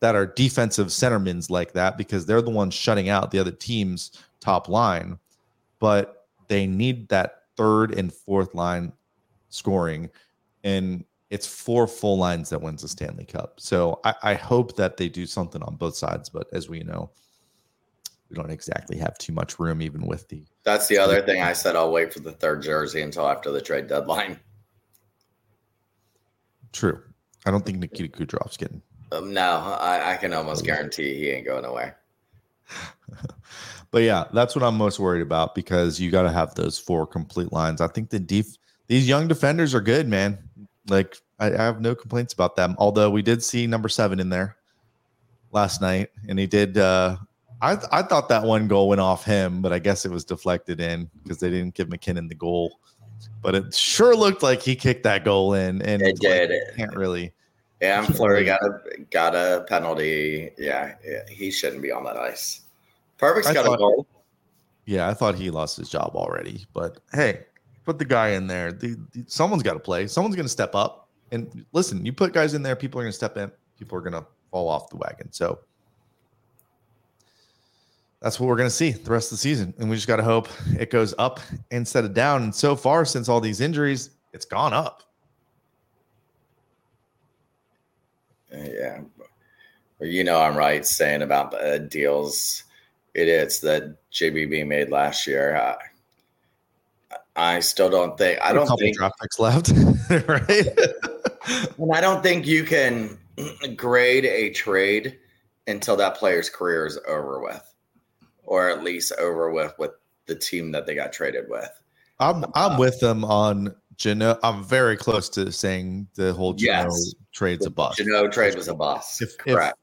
that are defensive centermen like that because they're the ones shutting out the other team's top line. But they need that third and fourth line scoring. And it's four full lines that wins the Stanley Cup. So I, I, hope that they do something on both sides. But as we know, we don't exactly have too much room, even with the. That's the other thing I said. I'll wait for the third jersey until after the trade deadline. True. I don't think Nikita Kucherov's getting. Um, no, I, I can almost guarantee he ain't going away. *laughs* but yeah, that's what I'm most worried about because you got to have those four complete lines. I think the def- these young defenders are good, man. Like I, I have no complaints about them. Although we did see number seven in there last night, and he did. uh I I thought that one goal went off him, but I guess it was deflected in because they didn't give MacKinnon the goal. But it sure looked like he kicked that goal in, and it did. Like, can't really. Yeah, Fleury got a got a penalty. Yeah, yeah, he shouldn't be on that ice. Perfect's got thought, a goal. Yeah, I thought he lost his job already. But hey, put the guy in there. The, the, someone's got to play. Someone's going to step up. And listen, you put guys in there, people are going to step in. People are going to fall off the wagon. So that's what we're going to see the rest of the season. And we just got to hope it goes up instead of down. And so far, since all these injuries, it's gone up. Yeah. Well, you know, I'm right saying about the deals idiots that JBB made last year. Uh, I still don't think I don't think draft picks left, *laughs* right? *laughs* and I don't think you can grade a trade until that player's career is over with, or at least over with with the team that they got traded with. I'm I'm uh, with them on Jeannot. I'm very close to saying the whole Jeannot yes, trade's a bust. Jeannot trade was a bust. If, Correct.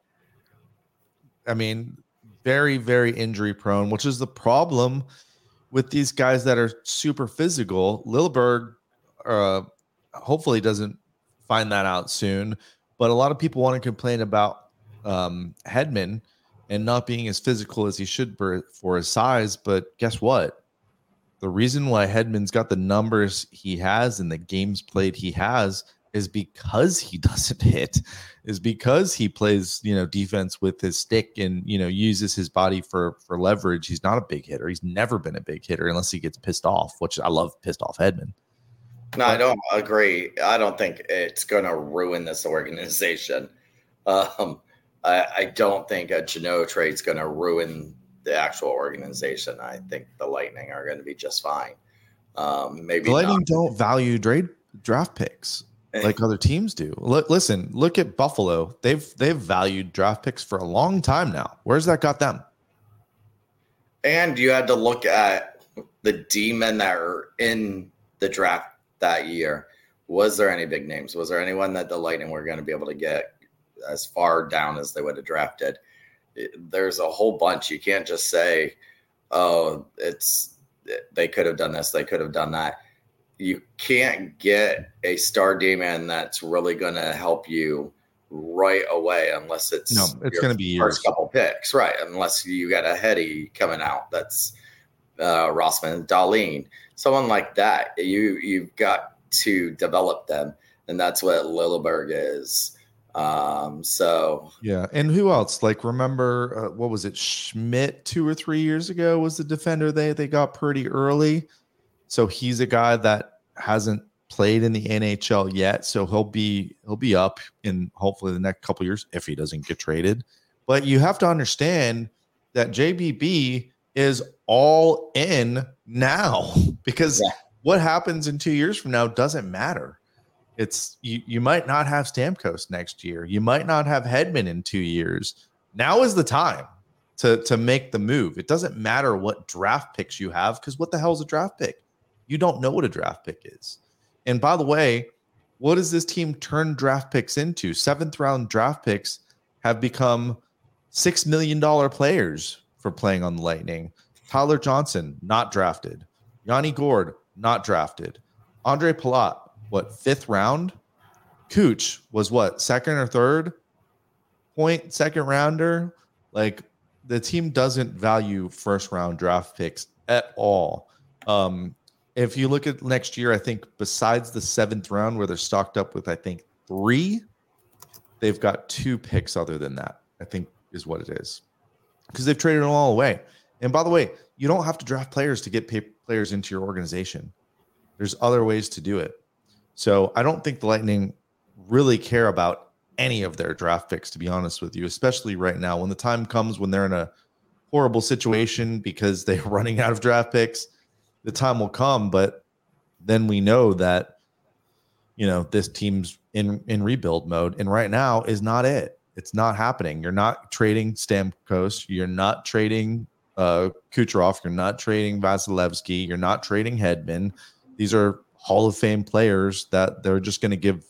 If, I mean, very very injury prone, which is the problem with these guys that are super physical. Lilleberg uh, hopefully doesn't find that out soon. But a lot of people want to complain about um, Hedman and not being as physical as he should be for his size. But guess what? The reason why Hedman's got the numbers he has and the games played he has is because he *laughs* doesn't hit is because he plays you know defense with his stick and you know uses his body for for leverage he's not a big hitter he's never been a big hitter unless he gets pissed off which i love pissed off Hedman no i don't agree i don't think it's going to ruin this organization *laughs* um I, I don't think a Jeannot trade is going to ruin the actual organization. I think the Lightning are going to be just fine. Um, maybe the Lightning not. don't value trade draft picks like other teams do. Look, listen, look at Buffalo. They've they've valued draft picks for a long time now. Where's that got them? And you had to look at the demon that are in the draft that year. Was there any big names? Was there anyone that the Lightning were going to be able to get as far down as they would have drafted? There's a whole bunch. You can't just say, "Oh, it's they could have done this, they could have done that." You can't get a star demon that's really going to help you right away unless it's no, it's going to be first years. couple picks, right? Unless you got a heady coming out that's uh, Rasmus, Dahlin, someone like that. You you've got to develop them, and that's what Lilleberg is. Um, so yeah, and who else? Like, remember uh, what was it? Schmidt two or three years ago was the defender they they got pretty early. So he's a guy that hasn't played in the NHL yet. So he'll be he'll be up in hopefully the next couple years if he doesn't get traded. But you have to understand that JBB is all in now *laughs* because yeah. what happens in two years from now doesn't matter. It's you, you might not have Stamkos next year. You might not have Hedman in two years. Now is the time to, to make the move. It doesn't matter what draft picks you have because what the hell is a draft pick? You don't know what a draft pick is. And by the way, what does this team turn draft picks into? Seventh round draft picks have become six million dollar players for playing on the Lightning. Tyler Johnson, not drafted. Yanni Gourde, not drafted. Ondrej Palat, what, fifth round? Cooch was what, second or third? Point, second rounder? Like the team doesn't value first round draft picks at all. Um, if you look at next year, I think besides the seventh round where they're stocked up with, I think three, they've got two picks other than that. I think is what it is because they've traded them all away. And by the way, you don't have to draft players to get players into your organization. There's other ways to do it. So I don't think the Lightning really care about any of their draft picks, to be honest with you, especially right now when the time comes when they're in a horrible situation because they're *laughs* running out of draft picks. The time will come, but then we know that you know this team's in in rebuild mode, and right now is not it. It's not happening. You're not trading Stamkos. You're not trading uh, Kucherov. You're not trading Vasilevskiy. You're not trading Hedman. These are Hall of Fame players that they're just going to give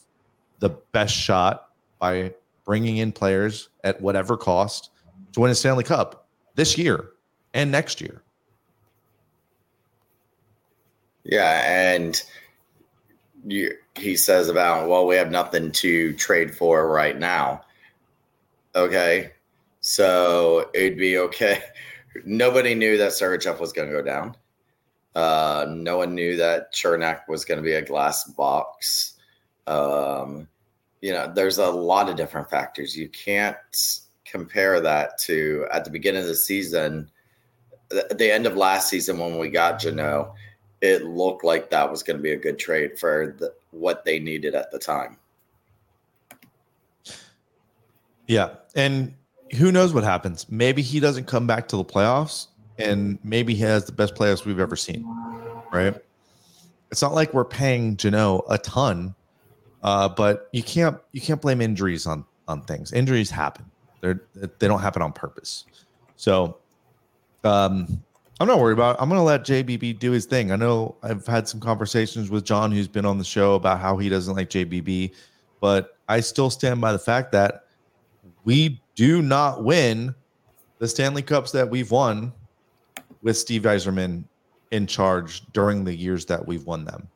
the best shot by bringing in players at whatever cost to win a Stanley Cup this year and next year. Yeah, and you, he says about, well, we have nothing to trade for right now. Okay, so it'd be okay. *laughs* Nobody knew that Sergachev was going to go down. Uh, no one knew that Cernak was going to be a glass box. Um, you know, there's a lot of different factors. You can't compare that to at the beginning of the season, the end of last season when we got Jeannot, it looked like that was going to be a good trade for the, what they needed at the time. Yeah. And who knows what happens? Maybe he doesn't come back to the playoffs and maybe he has the best playoffs we've ever seen. Right. It's not like we're paying Jeannot a ton, uh, but you can't you can't blame injuries on on things. Injuries happen. They're they don't happen on purpose. So um I'm not worried about it. I'm going to let JBB do his thing. I know I've had some conversations with John, who's been on the show, about how he doesn't like JBB, but I still stand by the fact that we do not win the Stanley Cups that we've won with Steve Yzerman in charge during the years that we've won them.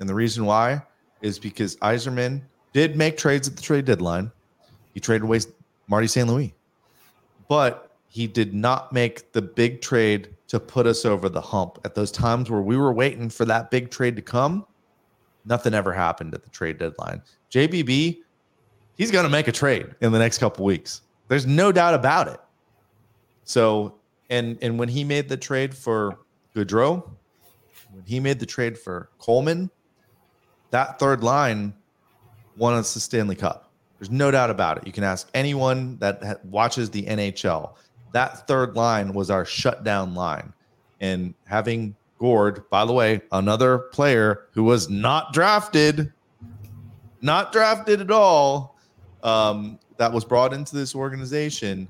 And the reason why is because Yzerman did make trades at the trade deadline. He traded away Marty St. Louis, but he did not make the big trade to put us over the hump at those times where we were waiting for that big trade to come. Nothing ever happened at the trade deadline. JBB, he's going to make a trade in the next couple weeks. There's no doubt about it. So, and and when he made the trade for Goodrow, when he made the trade for Coleman, that third line won us the Stanley Cup. There's no doubt about it. You can ask anyone that watches the NHL that third line was our shutdown line. And having Gourde, by the way, another player who was not drafted, not drafted at all, um, that was brought into this organization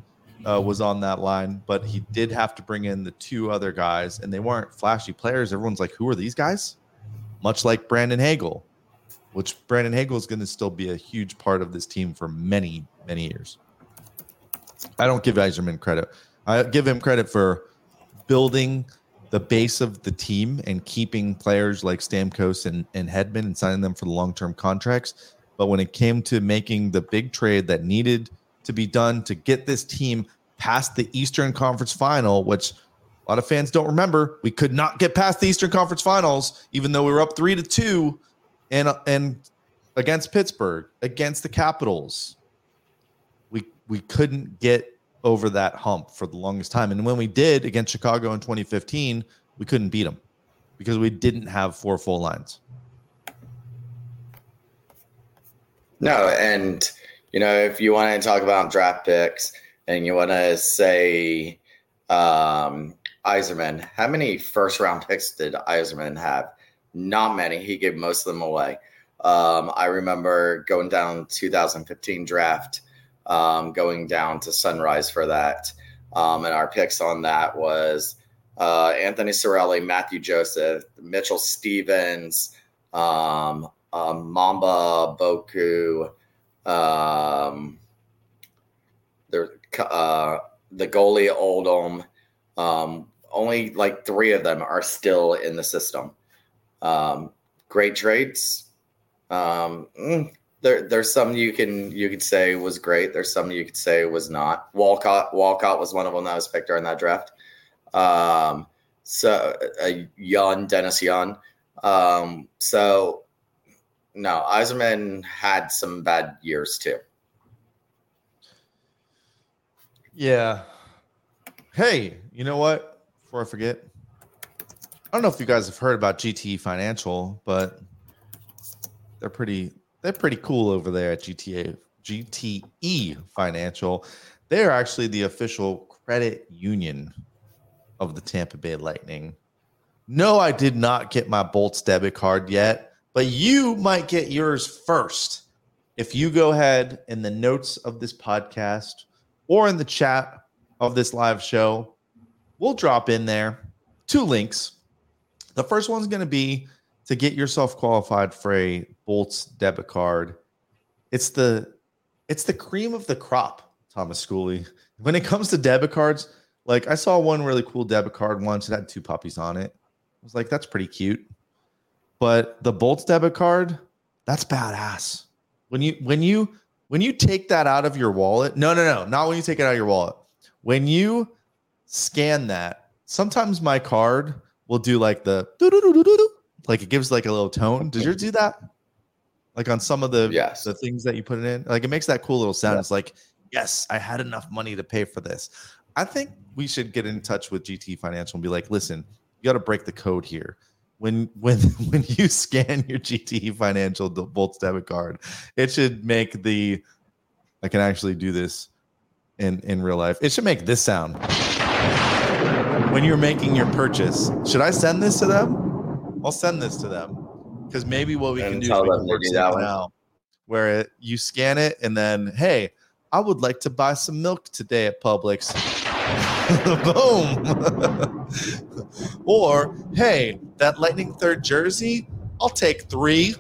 uh, was on that line, but he did have to bring in the two other guys, and they weren't flashy players. Everyone's like, who are these guys? Much like Brandon Hagel, which Brandon Hagel is going to still be a huge part of this team for many, many years. I don't give Yzerman credit. I give him credit for building the base of the team and keeping players like Stamkos and, and Hedman and signing them for the long term contracts. But when it came to making the big trade that needed to be done to get this team past the Eastern Conference final, which a lot of fans don't remember, we could not get past the Eastern Conference finals, even though we were up three to two and and against Pittsburgh, against the Capitals, we couldn't get over that hump for the longest time. And when we did against Chicago in 2015, we couldn't beat them because we didn't have four full lines. No, and you know, if you want to talk about draft picks and you want to say um Yzerman, how many first round picks did Yzerman have? Not many. He gave most of them away. Um, I remember going down 2015 draft um, going down to Sunrise for that. Um, and our picks on that was uh, Anthony Cirelli, Matthew Joseph, Mitchell Stephens, um, um, Mamba, Boku, um, there, uh, the goalie Oldham. Um, only like three of them are still in the system. Um, great trades. Um, mm, there, there's some you can you could say was great. There's some you could say was not. Walcott Walcott was one of them that was picked during that draft. Um, so uh, young Dennis Yan. Um, so no, Yzerman had some bad years too. Yeah. Hey, you know what? Before I forget, I don't know if you guys have heard about GTE Financial, but they're pretty they're pretty cool over there at GTA GTE Financial. They are actually the official credit union of the Tampa Bay Lightning. No, I did not get my Bolts debit card yet, but you might get yours first. If you go ahead in the notes of this podcast or in the chat of this live show, we'll drop in there two links. The first one's going to be to get yourself qualified for a Bolts debit card. It's the it's the cream of the crop, Thomas Schooley. *laughs* When it comes to debit cards, like I saw one really cool debit card once. It had two puppies on it. I was like, that's pretty cute. But the Bolts debit card, that's badass. When you when you when you take that out of your wallet, no, no, no, not when you take it out of your wallet. When you scan that, sometimes my card will do like the like it gives like a little tone. Did yours do that? Like on some of the yes. the things that you put it in, like it makes that cool little sound. Yeah. It's like, yes, I had enough money to pay for this. I think we should get in touch with GTE Financial and be like, listen, you got to break the code here. When *laughs* when when you scan your GTE Financial Bolts debit card, it should make the I can actually do this in in real life. It should make this sound when you're making your purchase. Should I send this to them? I'll send this to them because maybe what we and can do is we can work that out where it, you scan it and then, hey, I would like to buy some milk today at Publix. *laughs* Boom. *laughs* or, hey, that Lightning third jersey, I'll take three.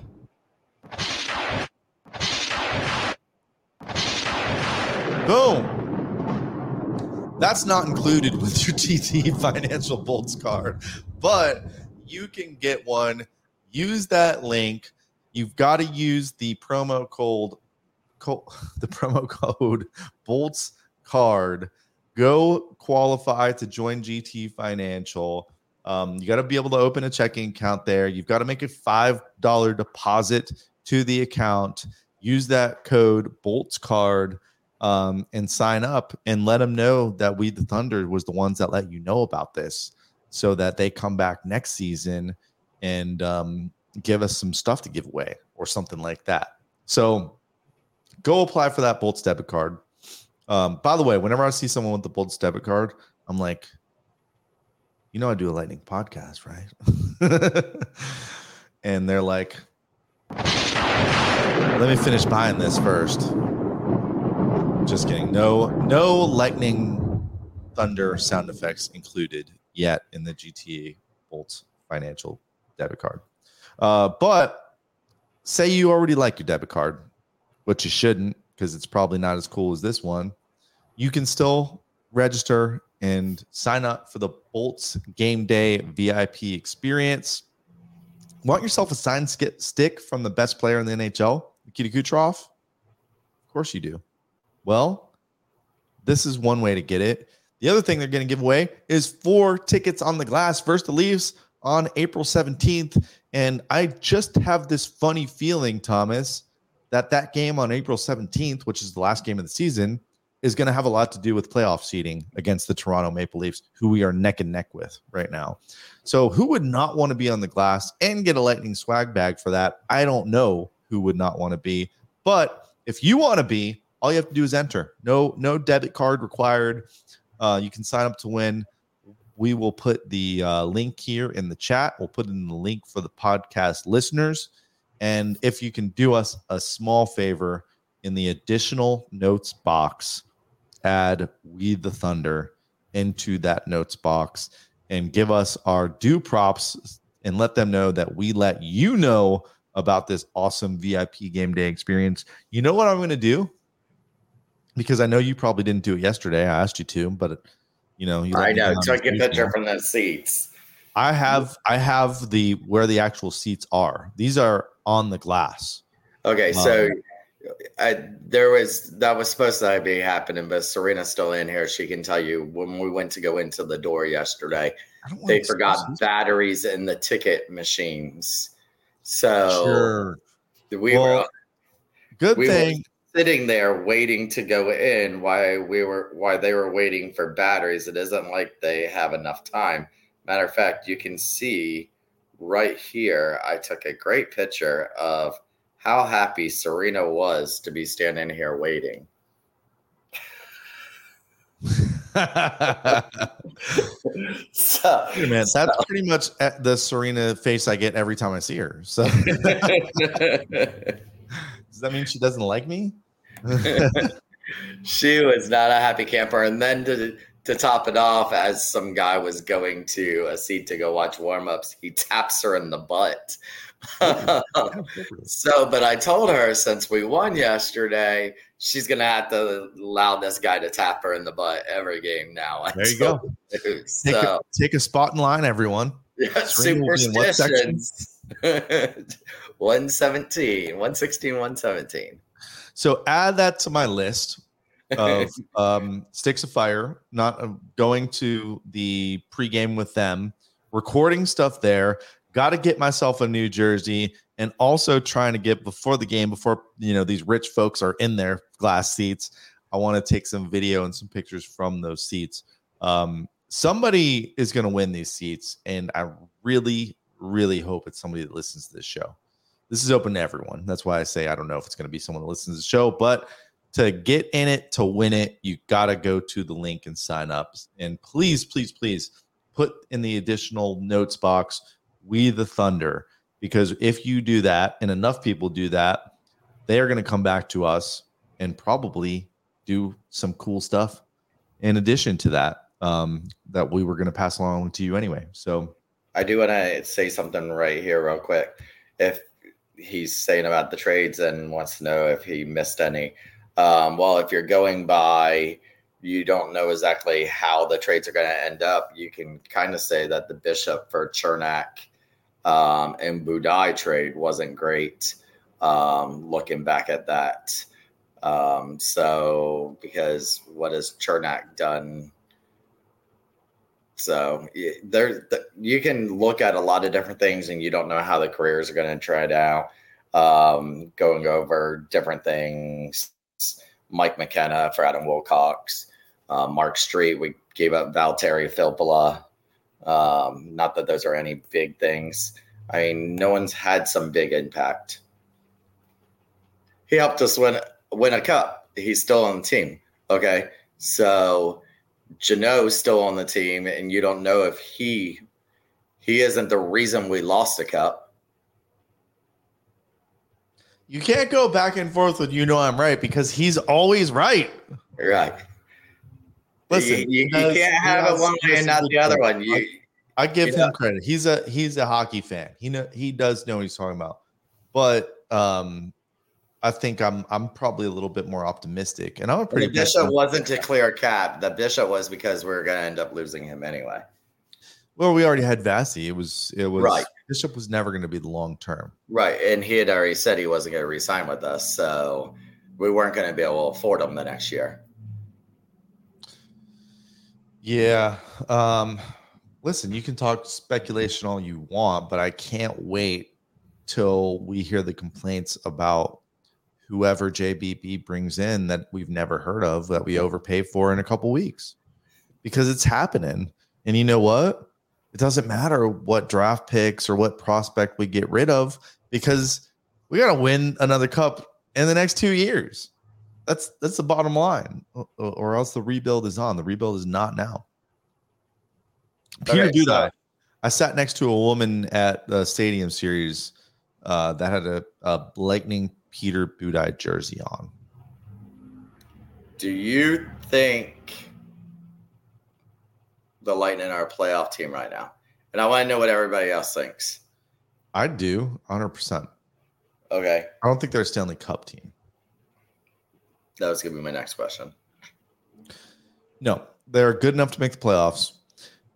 Boom. That's not included with your GTE Financial Bolts card, but you can get one. Use that link. You've got to use the promo code, *laughs* the promo code Bolts Card. Go qualify to join GTE Financial. Um, you got to be able to open a checking account there. You've got to make a five dollar deposit to the account. Use that code Bolts Card um, and sign up and let them know that we the Thunder was the ones that let you know about this so that they come back next season and um, give us some stuff to give away or something like that. So go apply for that Bolts debit card. Um, by the way, whenever I see someone with the Bolts debit card, I'm like, you know, I do a lightning podcast, right? *laughs* and they're like, let me finish buying this first. Just kidding. No, no lightning thunder sound effects included yet in the GTE Bolts financial debit card. Uh, but say you already like your debit card, which you shouldn't because it's probably not as cool as this one. You can still register and sign up for the Bolts Game Day VIP experience. Want yourself a signed stick from the best player in the NHL, Nikita Kucherov? Of course you do. Well, this is one way to get it. The other thing they're going to give away is four tickets on the glass versus the Leafs on April 17th. And I just have this funny feeling, Thomas, that that game on April 17th, which is the last game of the season, is going to have a lot to do with playoff seeding against the Toronto Maple Leafs, who we are neck and neck with right now. So, who would not want to be on the glass and get a lightning swag bag for that? I don't know who would not want to be. But if you want to be, all you have to do is enter. No, no debit card required. Uh, you can sign up to win. We will put the uh, link here in the chat. We'll put in the link for the podcast listeners. And if you can do us a small favor in the additional notes box, add We the Thunder into that notes box and give us our due props and let them know that we let you know about this awesome VIP game day experience. You know what I'm going to do? Because I know you probably didn't do it yesterday. I asked you to, but you know, you I know. Took a this picture from the seats. I have I have the where the actual seats are. These are on the glass. Okay, so Um, I, there was that was supposed to be happening, but Serena's still in here. She can tell you when we went to go into the door yesterday, they forgot batteries in the ticket machines. So Sure. we Well, were Good we were thing. Sitting there waiting to go in while we were while they were waiting for batteries. It isn't like they have enough time. Matter of fact, you can see right here. I took a great picture of how happy Serena was to be standing here waiting. *laughs* So Hey, man, that's pretty much eh, the Serena face I get every time I see her. So *laughs* does that mean she doesn't like me? *laughs* she was not a happy camper. And then to to top it off, as some guy was going to a seat to go watch warm ups, he taps her in the butt. *laughs* so, but I told her since we won yesterday, she's gonna have to allow this guy to tap her in the butt every game now. *laughs* There you go. go. Take, So a, take a spot in line, everyone. yeah, Serena will be in what section? superstitions. 117, 116, 117. So add that to my list of *laughs* um, Sticks of Fire, not uh, going to the pregame with them, recording stuff there. Got to get myself a new jersey, and also trying to get before the game, before you know these rich folks are in their glass seats. I want to take some video and some pictures from those seats. Um, somebody is going to win these seats, and I really, really hope it's somebody that listens to this show. This is open to everyone. That's why I say I don't know if it's going to be someone that listens to the show, but to get in it, to win it, you got to go to the link and sign up. And please, please, please put in the additional notes box, We the Thunder, because if you do that and enough people do that, they are going to come back to us and probably do some cool stuff in addition to that um, that we were going to pass along to you anyway. So I do want to say something right here, real quick. If he's saying about the trades and wants to know if he missed any, um, well, if you're going by, you don't know exactly how the trades are going to end up. You can kind of say that the Bishop for Cernak um, and Budaj trade wasn't great. Um, looking back at that, um, so because what has Cernak done? So there, you can look at a lot of different things, and you don't know how the careers are going to tread out. Um, going over different things, Mike McKenna for Adam Wilcox, uh, Mark Streit. We gave up Valtteri Filppula. Um, not that those are any big things. I mean, no one's had some big impact. He helped us win win a cup. He's still on the team. Okay, so Jeannot's still on the team, and you don't know if he he isn't the reason we lost the cup. you can't go back and forth with you know I'm right because he's always right. Right. Listen, you, you, does- can't have it one way and not the other one. You, I give Yeah. him credit. He's a he's a hockey fan. He know he does know what he's talking about. But um I think I'm I'm probably a little bit more optimistic. And I'm a pretty the bishop wasn't to clear cap. The bishop was because we are going to end up losing him anyway. well, we already had Vassy. It was it was Right. Bishop was never going to be the long term. Right. And he had already said he wasn't going to resign with us. So we weren't going to be able to afford him the next year. Yeah. Um listen, you can talk speculation all you want, but I can't wait till we hear the complaints about whoever JBB brings in that we've never heard of that we overpay for in a couple weeks. Because it's happening. And you know what? It doesn't matter what draft picks or what prospect we get rid of because we got to win another cup in the next 2 years. That's that's the bottom line, or, else the rebuild is on. The rebuild is not now. Peter Okay, so- Budaj. I sat next to a woman at the Stadium Series uh, that had a, a Lightning Peter Budaj jersey on. Do you think the Lightning are a playoff team right now? And I want to know what everybody else thinks. I do, hundred percent. Okay, I don't think they're a Stanley Cup team. that was gonna be my next question. No, they're good enough to make the playoffs.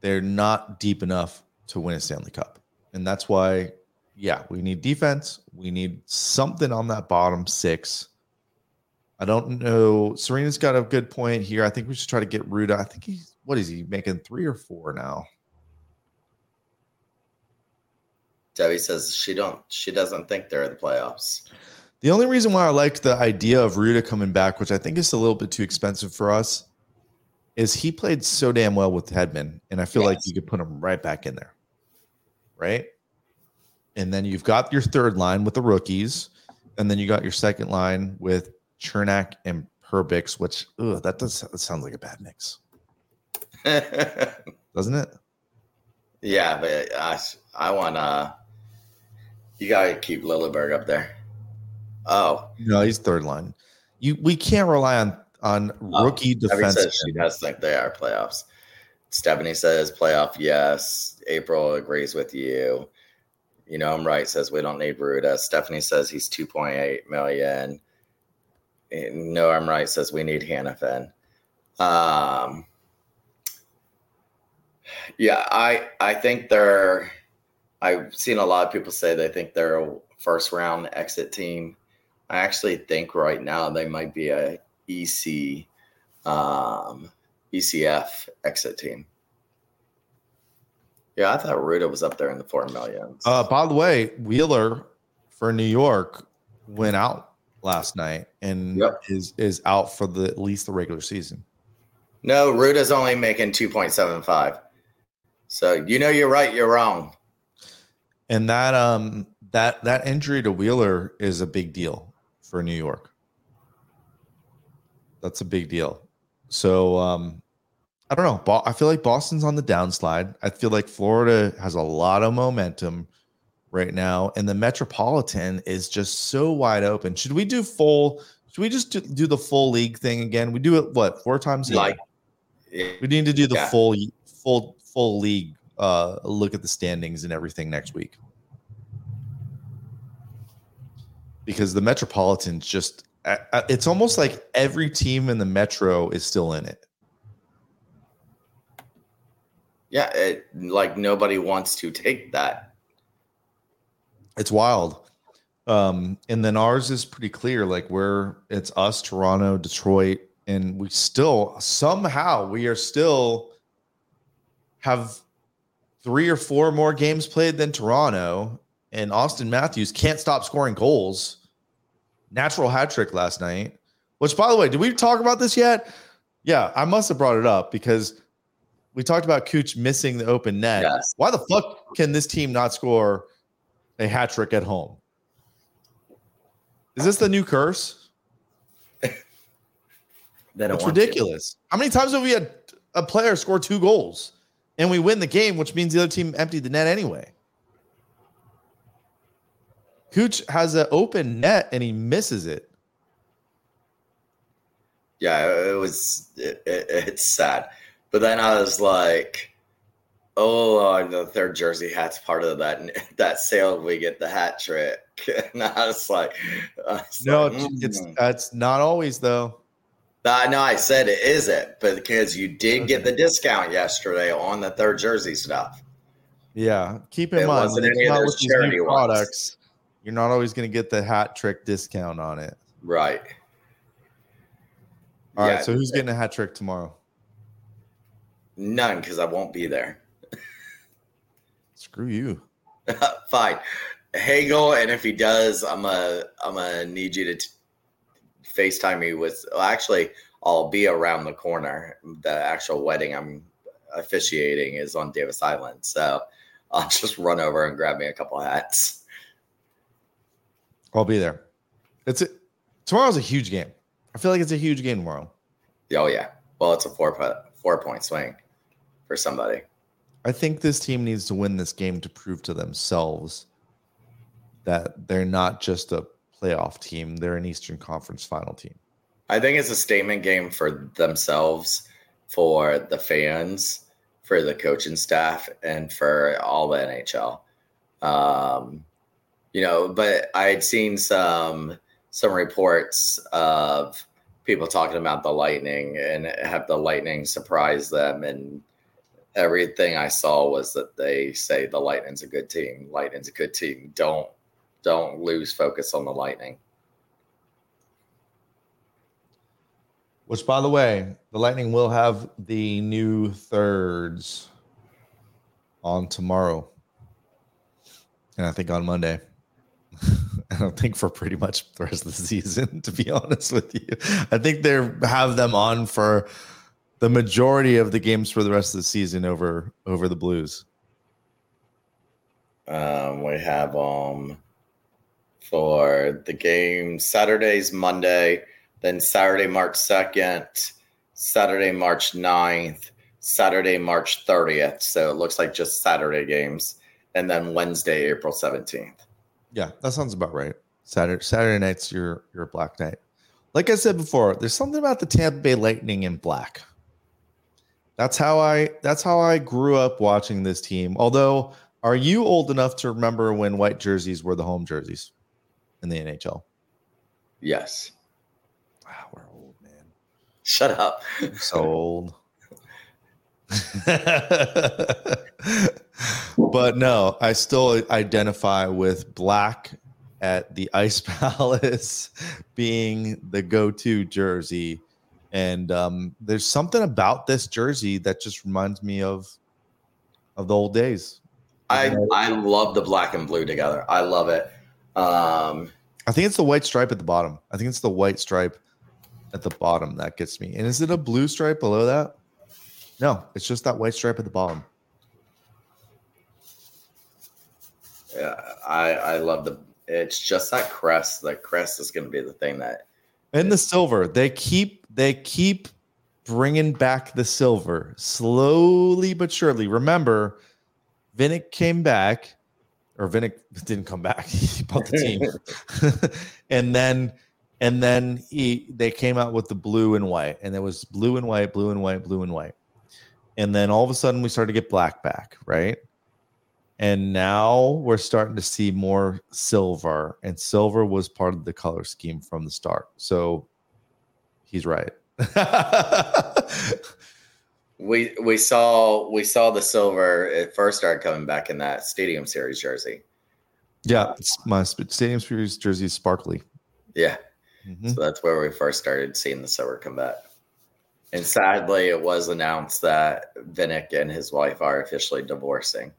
They're not deep enough to win a Stanley Cup. And that's why, yeah, we need defense. We need something on that bottom six. I don't know. Serena's got a good point here. I think we should try to get Rutta. I think he's, what is he making three or four now? Debbie says she don't she doesn't think they're in the playoffs. The only reason why I liked the idea of Rutta coming back, which I think is a little bit too expensive for us, is he played so damn well with Hedman, and I feel like you could put him right back in there, right? And then you've got your third line with the rookies, and then you got your second line with Cernak and Perbix, which ugh, that does that sounds like a bad mix, *laughs* doesn't it? yeah, but I I want to. You gotta keep Lilleberg up there. Oh, No, he's third line. You we can't rely on on Oh, rookie defense. says she does think they are playoffs. Stephanie says playoff, yes. April agrees with you. You know, I'm right. Says we don't need Rutta. Stephanie says he's 2.8 million. No, I'm right. Says we need Hanifin. Um, yeah, I I think they're. I've seen a lot of people say they think they're a first round exit team. I actually think right now they might be a EC um, ECF exit team. Yeah, I thought Rutta was up there in the four millions. Uh, by the way, Wheeler for New York went out last night and Yep. is is out for the at least the regular season. no, Rutta's only making two point seven five. So you know you're right, you're wrong. And that um that that injury to Wheeler is a big deal for New York. That's a big deal. So um I don't know. I feel like Boston's on the downslide. I feel like Florida has a lot of momentum right now, and the Metropolitan is just so wide open. Should we do full? Should we just do, do the full league thing again? We do it what four times? a year? Like we need to do the Yeah. full full full league uh look at the standings and everything next week because the metropolitans just uh, uh, it's almost like every team in the metro is still in it yeah, it, like nobody wants to take that. it's wild. Um and then ours is pretty clear like we're it's us toronto detroit and we still somehow we are still have three or four more games played than toronto and auston matthews can't stop scoring goals. Natural hat trick last night which by the way did we talk about this yet? Yeah i must have brought it up because we talked about cooch missing the open net Yes. why the fuck can this team not score a hat trick at home. Is this the new curse? *laughs* It's want to. ridiculous. How many times have we had a player score two goals and we win the game, which means the other team emptied the net anyway? Cooch has an open net and he misses it. Yeah, it was. It, it, it's sad, but then I was like, "Oh, uh, the third jersey hat's part of that *laughs* that sale. We get the hat trick." *laughs* And I was like, I was No, like, it's, it's "Mm." that's not always though. I know I said it isn't, but because you did get the discount yesterday on the third jersey stuff. Yeah, keep in It mind wasn't any of come out those with these charity ones. products, you're not always going to get the hat trick discount on it. Right. All right, Yeah, so who's getting a hat trick tomorrow? None because I won't be there. Screw you. *laughs* Fine. Hagel, and if he does, I'm a I'm gonna need you to t- FaceTime me with. Well, actually, I'll be around the corner. The actual wedding I'm officiating is on Davis Island, so *laughs* I'll just run over and grab me a couple hats. I'll be there. It's a, tomorrow's a huge game. I feel like it's a huge game tomorrow. Oh yeah. Well, it's a four po- four point swing for somebody. I think this team needs to win this game to prove to themselves that they're not just a playoff team; they're an Eastern Conference Final team. I think it's a statement game for themselves, for the fans, for the coaching staff, and for all the NHL. Um, you know, but I had seen some some reports of people talking about the Lightning and have the Lightning surprise them and everything I saw was that they say the Lightning's a good team. Lightning's a good team. Don't don't lose focus on the Lightning. Which, by the way, the Lightning will have the new thirds on tomorrow, and I think on Monday. *laughs* I don't think for pretty much the rest of the *laughs* season, to be honest with you. I think they have them on for the majority of the games for the rest of the season over over the Blues. Um, we have um for the game Saturdays, Monday, then Saturday, March 2nd, Saturday, March 9th, Saturday, March 30th. So it looks like just Saturday games, and then Wednesday, April 17th. Yeah, that sounds about right. Saturday Saturday night's your your black night. Like I said before, there's something about the Tampa Bay Lightning in black. That's how I that's how I grew up watching this team. Although, are you old enough to remember when white jerseys were the home jerseys in the NHL? Yes. Wow, we're old, man. Shut up. so old. *laughs* but no, I still identify with black at the Ice *laughs* Palace being the go-to jersey. And um, there's something about this jersey that just reminds me of of the old days. I I love the black and blue together. I love it. Um, I think it's the white stripe at the bottom. I think it's the white stripe at the bottom that gets me. And is it a blue stripe below that? No, it's just that white stripe at the bottom. Yeah, I I love the. It's just that crest. The crest is going to be the thing that. And the silver, they keep they keep bringing back the silver slowly but surely. Remember, Vinik came back, or Vinik didn't come back. *laughs* he bought the team, *laughs* and then and then he they came out with the blue and white, and it was blue and white, blue and white, blue and white, and then all of a sudden we started to get black back, right? And now we're starting to see more silver, and silver was part of the color scheme from the start. So he's right. *laughs* we we saw we saw the silver it first started coming back in that stadium series jersey. Yeah, my stadium series jersey is sparkly. Yeah, mm-hmm. so that's where we first started seeing the silver come back. And sadly, it was announced that Vinik and his wife are officially divorcing.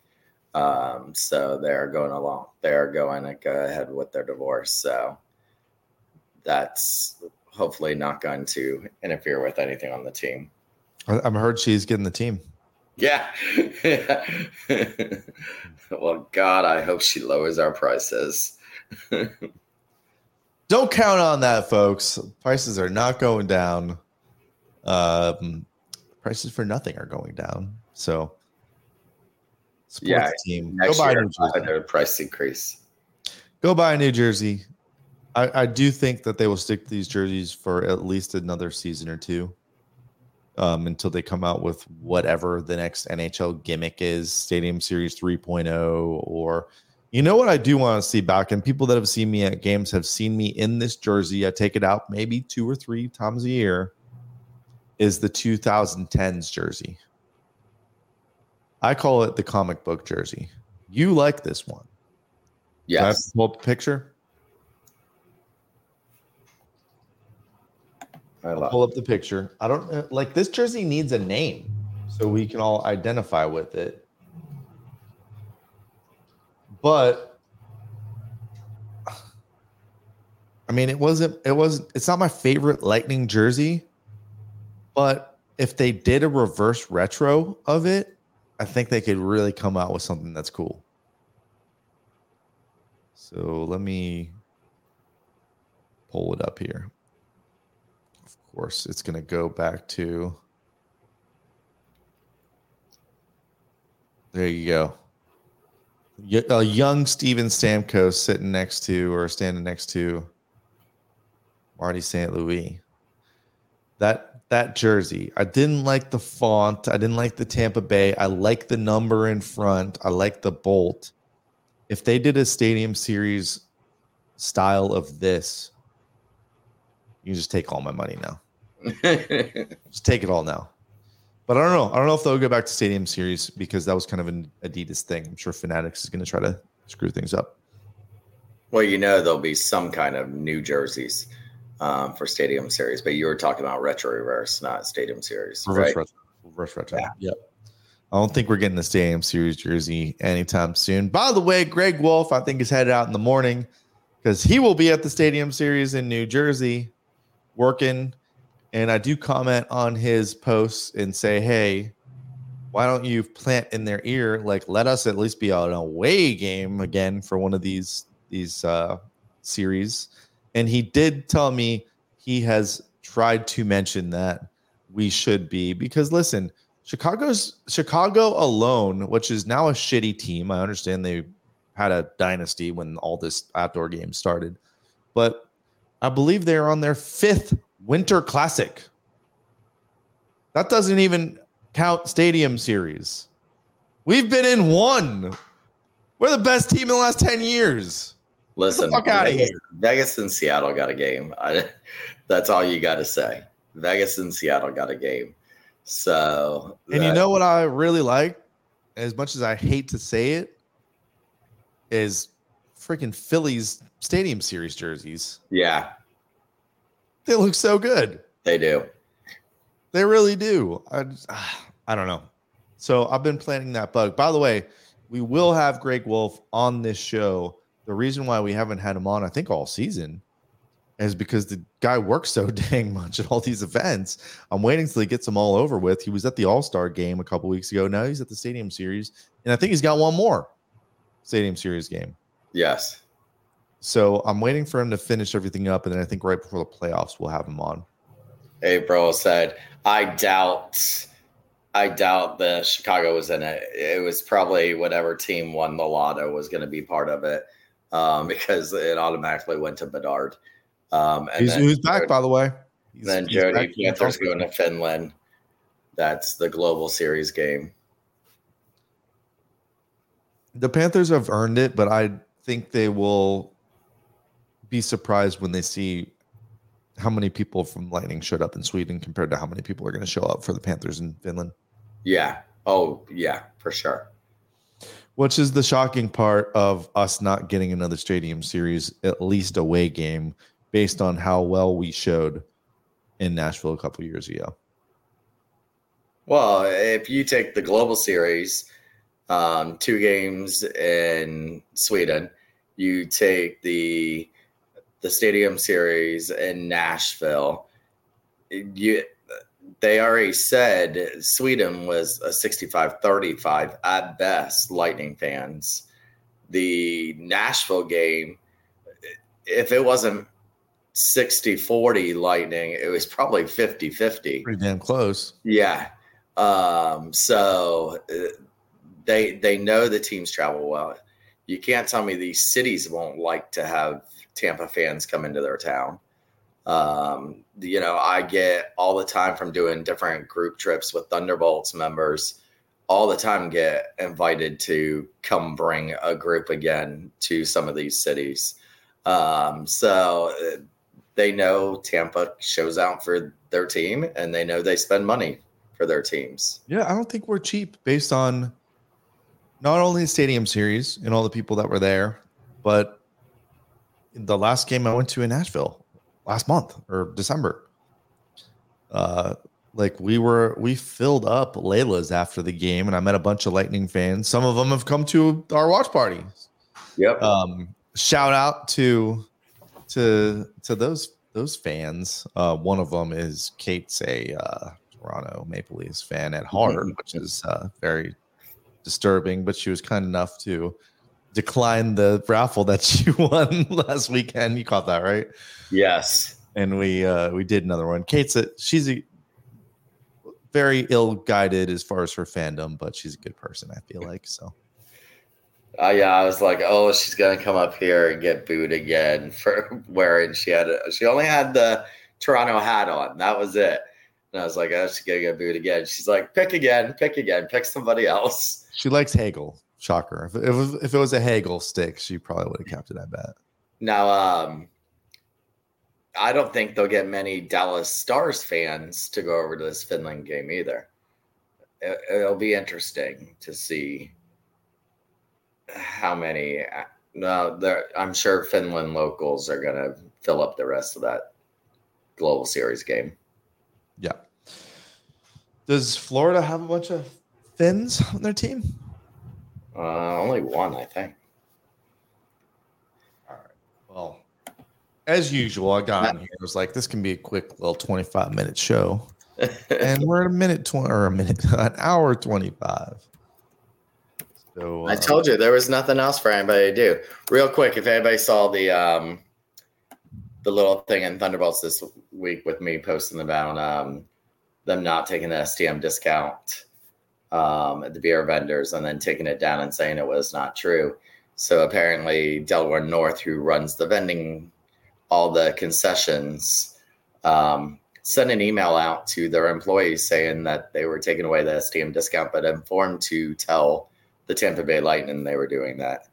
Um, so they're going along. They're going to go ahead with their divorce. So that's hopefully not going to interfere with anything on the team. I've heard she's getting the team. Yeah. *laughs* well, God, I hope she lowers our prices. *laughs* Don't count on that, folks. Prices are not going down. Um, prices for nothing are going down. So, yeah, team. Go buy a New Jersey. price increase. Go buy a New Jersey. I, I do think that they will stick to these jerseys for at least another season or two um, until they come out with whatever the next NHL gimmick is Stadium Series 3.0 or you know what I do want to see back, and people that have seen me at games have seen me in this jersey. I take it out maybe two or three times a year. Is the 2010s jersey? I call it the comic book jersey. You like this one? Yes. Pull up a picture. I'll pull up the picture. I don't uh, like this jersey needs a name so we can all identify with it. But I mean, it wasn't, it was, it's not my favorite Lightning jersey, but if they did a reverse retro of it, I think they could really come out with something that's cool. So let me pull it up here Of course, it's going to go back to. There you go. A young Steven Stamkos sitting next to or standing next to Marty St. Louis. That that jersey. I didn't like the font. I didn't like the Tampa Bay. I like the number in front. I like the bolt. if they did a stadium series style of this, you just take all my money now. *laughs* Just take it all now. But I don't know. I don't know if they'll go back to Stadium Series because that was kind of an Adidas thing. I'm sure Fanatics is going to try to screw things up. well, you know, there'll be some kind of new jerseys um, for Stadium Series, but you were talking about retro reverse, not Stadium Series, Reverse right? retro. Reverse retro. Yep. I don't think we're getting the Stadium Series jersey anytime soon. By the way, Greg Wolf, I think, is headed out in the morning because he will be at the Stadium Series in New Jersey working. And I do comment on his posts and say, hey, why don't you plant in their ear? Like, let us at least be an away game again for one of these these uh, series. And he did tell me he has tried to mention that we should be because listen, Chicago's Chicago alone, which is now a shitty team. I understand they had a dynasty when all this outdoor game started, but I believe they're on their fifth winter classic. That doesn't even count stadium series. We've been in one. We're the best team in the last 10 years. Listen, fuck outta Vegas, here. Vegas and Seattle got a game. I, that's all you got to say. Vegas and Seattle got a game. So, And you know what I really like, as much as I hate to say it, is freaking Phillies Stadium Series jerseys. yeah, They look so good. they do. They really do. I, just- ah, I don't know. So I've been planning that bug. By the way, we will have Greg Wolf on this show. The reason why we haven't had him on, I think, all season is because the guy works so *laughs* dang much at all these events. I'm waiting till he gets them all over with. He was at the All Star game a couple weeks ago. Now he's at the Stadium Series, and I think he's got one more Stadium Series game. Yes. So I'm waiting for him to finish everything up, and then I think right before the playoffs we'll have him on. April said, I doubt I doubt the Chicago was in it. It was probably whatever team won the lotto was going to be part of it um, *laughs* because it automatically went to Bedard. Um, and He's, who's back, by the way. He's- then Jody Panthers going to Finland. That's the Global Series game. The Panthers have earned it, but I think they will be surprised when they see how many people from Lightning showed up in Sweden compared to how many people are going to show up for the Panthers in Finland. Yeah. Oh, yeah, for sure. Which is the shocking part of us not getting another stadium series, at least a away game, based on how well we showed in Nashville a couple years ago. Well, if you take the Global Series, um, two games in Sweden, you take the the Stadium Series in Nashville. You they already said Sweden was a 65-35 at best Lightning fans. The Nashville game if it wasn't 60-40 Lightning, it was probably 50-50. Pretty damn close. Yeah. Um, so uh, they they know the teams travel well. You can't tell me these cities won't like to have Tampa fans come into their town. Um, you know, I get all the time from doing different group trips with Thunderbolts members. All the time, get invited to come bring a group again to some of these cities. Um, so uh, they know Tampa shows out for their team, and they know they spend money for their teams. Yeah, I don't think we're cheap based on not only the stadium series and all the people that were there, but the last game I went to in Nashville last month or December. Uh like we were we filled up Layla's after the game and I met a bunch of Lightning fans. Some of them have come to our watch party. Yep. Um shout out to to to those those fans. Uh one of them is Kate's a uh Toronto Maple Leafs fan at heart, which is uh, very disturbing. But she was kind enough to decline the raffle that *laughs* she won last weekend. You caught that right? yes. And we uh, we did another one. Kate's a she's a very ill guided as far as her fandom, but she's a good person. I feel like so. Uh, yeah, I was like, oh, she's gonna come up here and get booed again *laughs* for wearing. She had a, she only had the Toronto hat on. That was it. And I was like, oh, she's gonna get booed again. She's like, pick again, pick again, pick somebody else. She likes Hagel. Shocker. If it, was, if it was a Hagel stick, she probably would have kept it. I bet. Now, um, I don't think they'll get many Dallas Stars fans to go over to this Finland game either. It, it'll be interesting to see how many. No, there. I'm sure Finland locals are going to fill up the rest of that Global Series game. Yeah. Does Florida have a bunch of Finns on their team? Uh, only one, I think. All right. Well, as usual, I got on here. I was like, this can be a quick little 25 minute show. *laughs* and we're at a minute 20 or a minute, *laughs* an hour 25. So uh, I told you there was nothing else for anybody to do. Real quick, if anybody saw the um the little thing in Thunderbolts this week with me posting about um them not taking the STM discount um, at the beer vendors and then taking it down and saying it was not true. So apparently, Delaware North, who runs the vending, all the concessions, um, sent an email out to their employees saying that they were taking away the STM discount, but informed to tell the Tampa Bay Lightning they were doing that.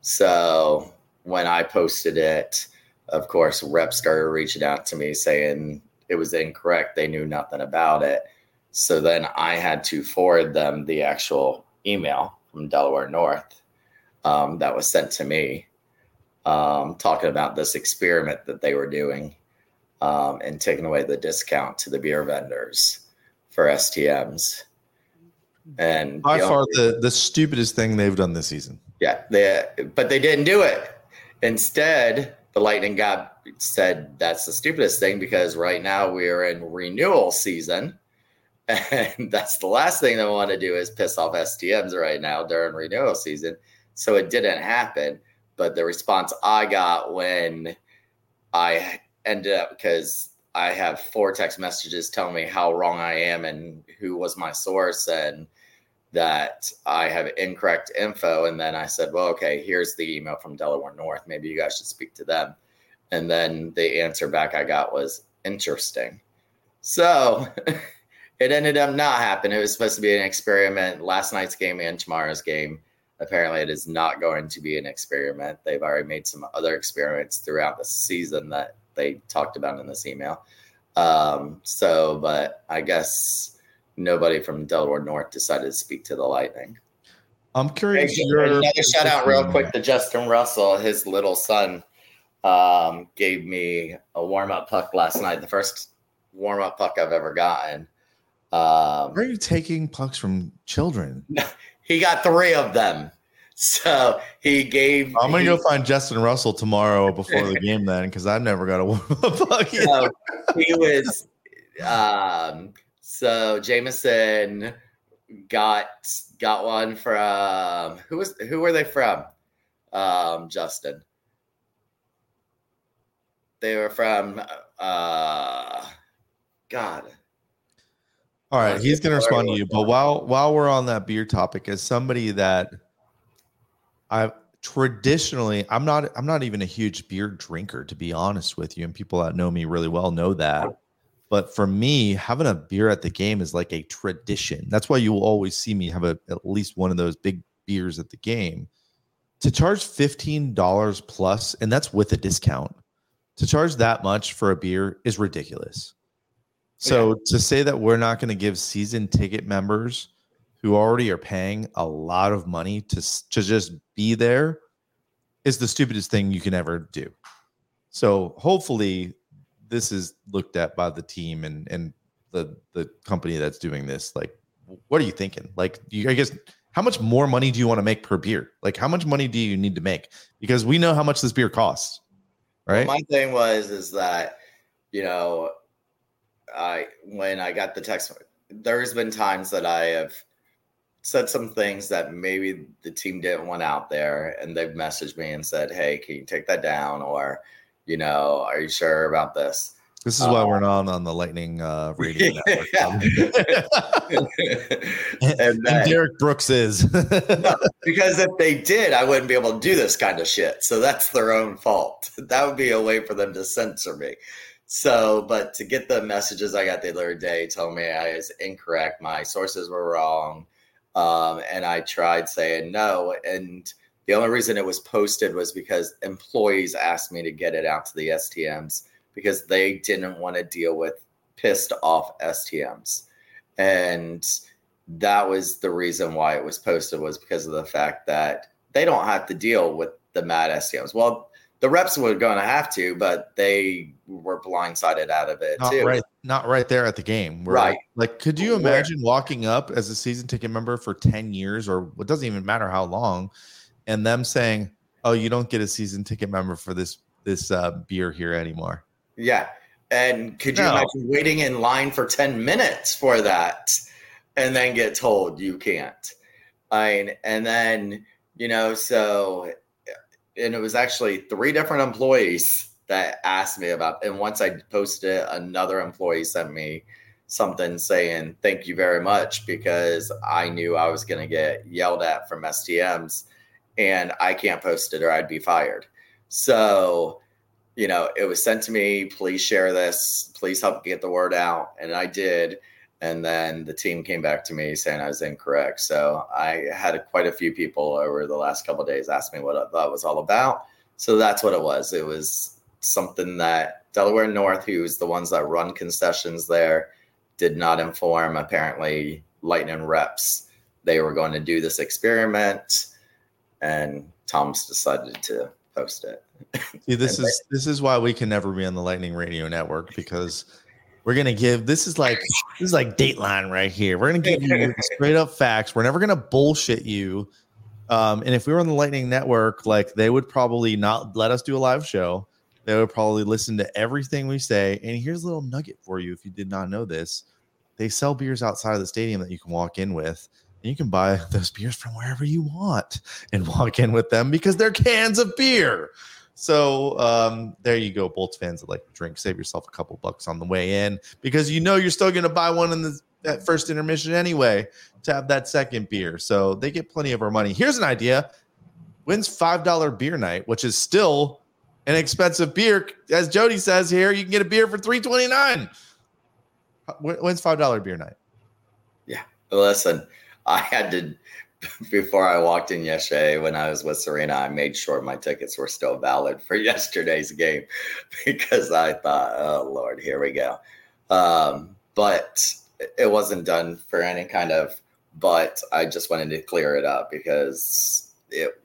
So when I posted it, of course, reps started reaching out to me saying it was incorrect. They knew nothing about it. So then I had to forward them the actual email from Delaware North um, that was sent to me, um, talking about this experiment that they were doing um, and taking away the discount to the beer vendors for STMs. And by far the, the stupidest thing they've done this season. Yeah, they, but they didn't do it. Instead, the Lightning God said that's the stupidest thing because right now we're in renewal season. And that's the last thing they want to do is piss off STMs right now during renewal season. So it didn't happen. But the response I got when I ended up because I have four text messages telling me how wrong I am and who was my source and that I have incorrect info. And then I said, well, okay, here's the email from Delaware North. Maybe you guys should speak to them. And then the answer back I got was interesting. So *laughs* it ended up not happening. It was supposed to be an experiment. Last night's game and tomorrow's game. Apparently, it is not going to be an experiment. They've already made some other experiments throughout the season that they talked about in this email. Um, so, but I guess nobody from Delaware North decided to speak to the Lightning. I'm curious. Hey, another shout out, real quick, to Justin Russell. His little son um, gave me a warm up puck last night. The first warm up puck I've ever gotten. Um, Where are you taking pucks from children? *laughs* He got three of them. So he gave. I'm gonna go find Justin Russell tomorrow before the game then, because I've never got a *laughs* warm puck. So he was. Um, so Jameson got got one from who was who were they from? Um, Justin. They were from uh God. All right, he's going to respond to you. But while while we're on that beer topic, as somebody that I traditionally I'm not I'm not even a huge beer drinker to be honest with you, and people that know me really well know that. But for me, having a beer at the game is like a tradition. That's why you will always see me have a, at least one of those big beers at the game. To charge $15 plus, and that's with a discount, to charge that much for a beer is ridiculous. So yeah. to say that we're not going to give season ticket members who already are paying a lot of money to to just be there is the stupidest thing you can ever do. So hopefully this is looked at by the team and and the the company that's doing this like what are you thinking? Like you I guess how much more money do you want to make per beer? Like how much money do you need to make? Because we know how much this beer costs. Right? Well, my thing was is that you know I when I got the text, there's been times that I have said some things that maybe the team didn't want out there, and they've messaged me and said, "Hey, can you take that down?" Or, you know, "Are you sure about this?" This is why we're um, not on the Lightning uh, radio *laughs* network. *laughs* and, and, and, Derek Brooks is. no, *laughs* because if they did, I wouldn't be able to do this kind of shit. So that's their own fault. That would be a way for them to censor me. So, but to get the messages I got the other day telling me I was incorrect, my sources were wrong. Um, and I tried saying no. And the only reason it was posted was because employees asked me to get it out to the STMs because they didn't want to deal with pissed off STMs. And that was the reason why it was posted was because of the fact that they don't have to deal with the mad STMs. Well, the reps were going to have to, but they were blindsided out of it not too. right, not right there at the game. where- Right. Like, could you Where- imagine walking up as a season ticket member for 10 years or it doesn't even matter how long and them saying, Oh, you don't get a season ticket member for this this uh, beer here anymore. Yeah. And could you No. imagine waiting in line for 10 minutes for that and then get told you can't? I mean, and then, you know, so, and it was actually three different employees that asked me about, and once I posted it, another employee sent me something saying, thank you very much, because I knew I was going to get yelled at from STMs and I can't post it or I'd be fired. So, you know, it was sent to me, please share this, please help get the word out. And I did. And then the team came back to me saying I was incorrect. So I had quite a few people over the last couple of days ask me what that was all about. So that's what it was. It was something that Delaware North, who's the ones that run concessions there, did not inform apparently Lightning reps they were going to do this experiment. And Tom's decided to post it. See, this *laughs* is this is why we can never be on the Lightning Radio Network because we're gonna give this is like this is like Dateline right here. We're gonna give you straight up facts. We're never gonna bullshit you. Um, and if we were on the Lightning Network, like they would probably not let us do a live show. They would probably listen to everything we say. And here's a little nugget for you if you did not know this. They sell beers outside of the stadium that you can walk in with. And you can buy those beers from wherever you want and walk in with them because they're cans of beer. So um, there you go, Bolts fans that like to drink. Save yourself a couple bucks on the way in because you know you're still going to buy one in the that first intermission anyway to have that second beer. So they get plenty of our money. Here's an idea: wins five dollar beer night, which is still an expensive beer. As Jody says here, you can get a beer for three twenty nine. Wins five dollar beer night. Yeah, listen, I had to *laughs* before I walked in yesterday when I was with Serena, I made sure my tickets were still valid for *laughs* yesterday's game *laughs* because I thought, oh Lord, here we go. Um, but it wasn't done for any kind of but I just wanted to clear it up because it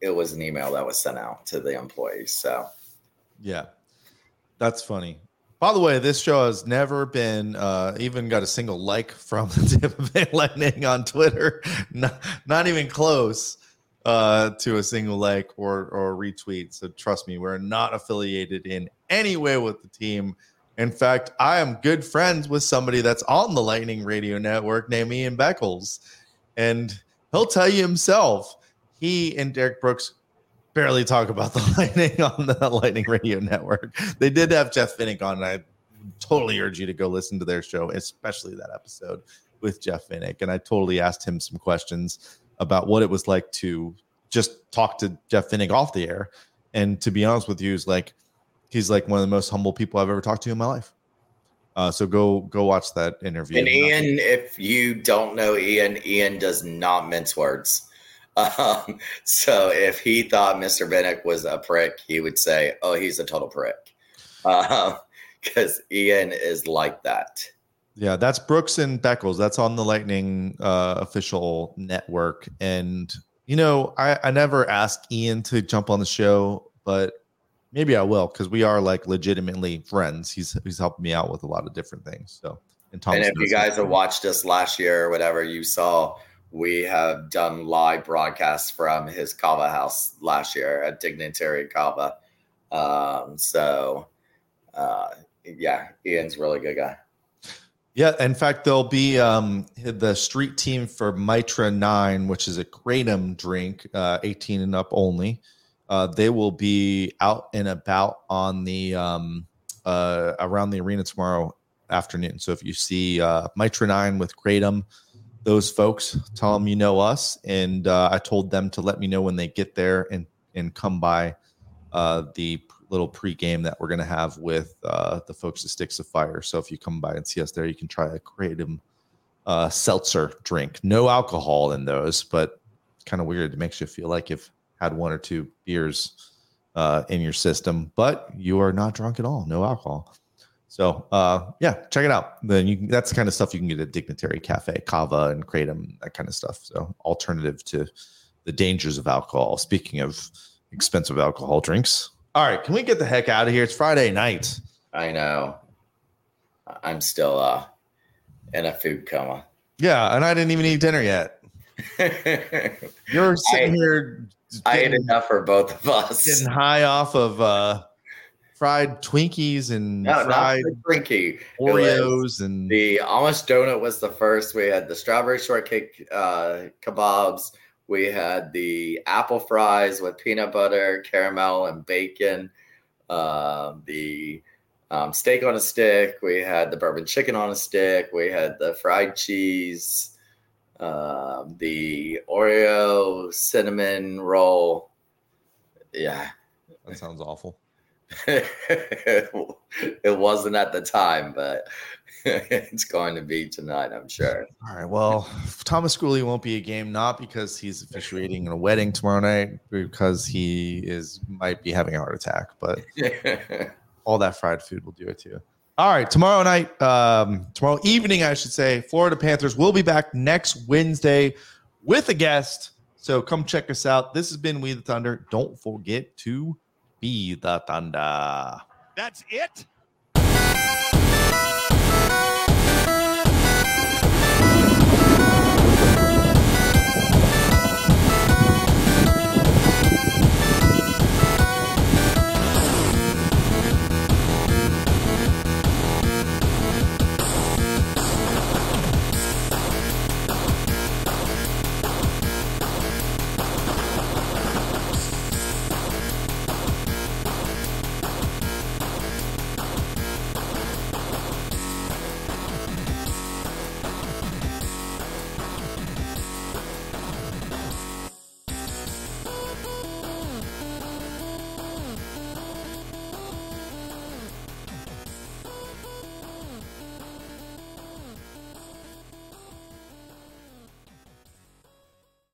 it was an email that was sent out to the employees. So Yeah, that's funny. By the way, this show has never been uh, even got a single like from *laughs* the Tampa Bay Lightning on Twitter. *laughs* Not, not even close uh, to a single like or or retweet. So trust me, we're not affiliated in any way with the team. In fact, I am good friends with somebody that's on the Lightning Radio Network named Ian Beckles, and he'll tell you himself. He and Derek Brooks barely talk about the *laughs* Lightning on the Lightning Radio Network. They did have Jeff Vinik on, and I totally urge you to go listen to their show, especially that episode with Jeff Vinik. And I totally asked him some questions about what it was like to just talk to Jeff Vinik off the air. And to be honest with you, is like he's like one of the most humble people I've ever talked to in my life. Uh, so go go watch that interview. And Ian, if you don't know Ian, Ian does not mince words. Um, so if he thought Mr. Vinik was a prick, he would say, "Oh, he's a total prick," *laughs* because Ian is like that. Yeah, that's Brooks and Beckles. That's on the Lightning uh, official network. And you know, I, I never asked Ian to jump on the show, but maybe I will because we are like legitimately friends. He's he's helped me out with a lot of different things. So and Thomas. and if you guys have watched us last year or whatever, you saw we have done live broadcasts from his Kava house last year at Dignitary Kava. Um, so uh, yeah, Ian's a really good guy. Yeah, in fact, there'll be um, the street team for Mitra Nine, which is a kratom drink, uh, 18 and up only. Uh, they will be out and about on the um, uh, around the arena tomorrow afternoon. So if you see uh, Mitra Nine with kratom, those folks tell them you know us, and uh, I told them to let me know when they get there and and come by uh, the little pregame that we're going to have with uh, the folks at Sticks of Fire. So if you come by and see us there, you can try a kratom uh, seltzer drink. No alcohol in those, but kind of weird. It makes you feel like you've had one or two beers uh, in your system, but you are not drunk at all. No alcohol. So uh, yeah, check it out. Then you that's the kind of stuff you can get at Dignitary Cafe, Kava and Kratom, that kind of stuff. So alternative to the dangers of alcohol. Speaking of expensive alcohol drinks. All right, can we get the heck out of here? It's Friday night. I know. I'm still uh in a food coma. Yeah, and I didn't even eat dinner yet. *laughs* You're sitting I- here I ate enough for both of us. getting high off of uh, fried Twinkies and No, fried drinky. Oreos and The Amish donut was the first. We had the strawberry shortcake uh, kebabs. We had the apple fries with peanut butter, caramel, and bacon. Uh, the um, steak on a stick. We had the bourbon chicken on a stick. We had the fried cheese. Um, the Oreo cinnamon roll. Yeah, that sounds awful. *laughs* it wasn't at the time, but *laughs* it's going to be tonight, I'm sure. All right. Well, Thomas Schooley won't be a game, not because he's officiating in a wedding tomorrow night, because he is might be having a heart attack, but *laughs* all that fried food will do it too. All right, tomorrow night, um, tomorrow evening, I should say, Florida Panthers will be back next Wednesday with a guest. So come check us out. This has been We the Thunder. Don't forget to be the Thunder. That's it?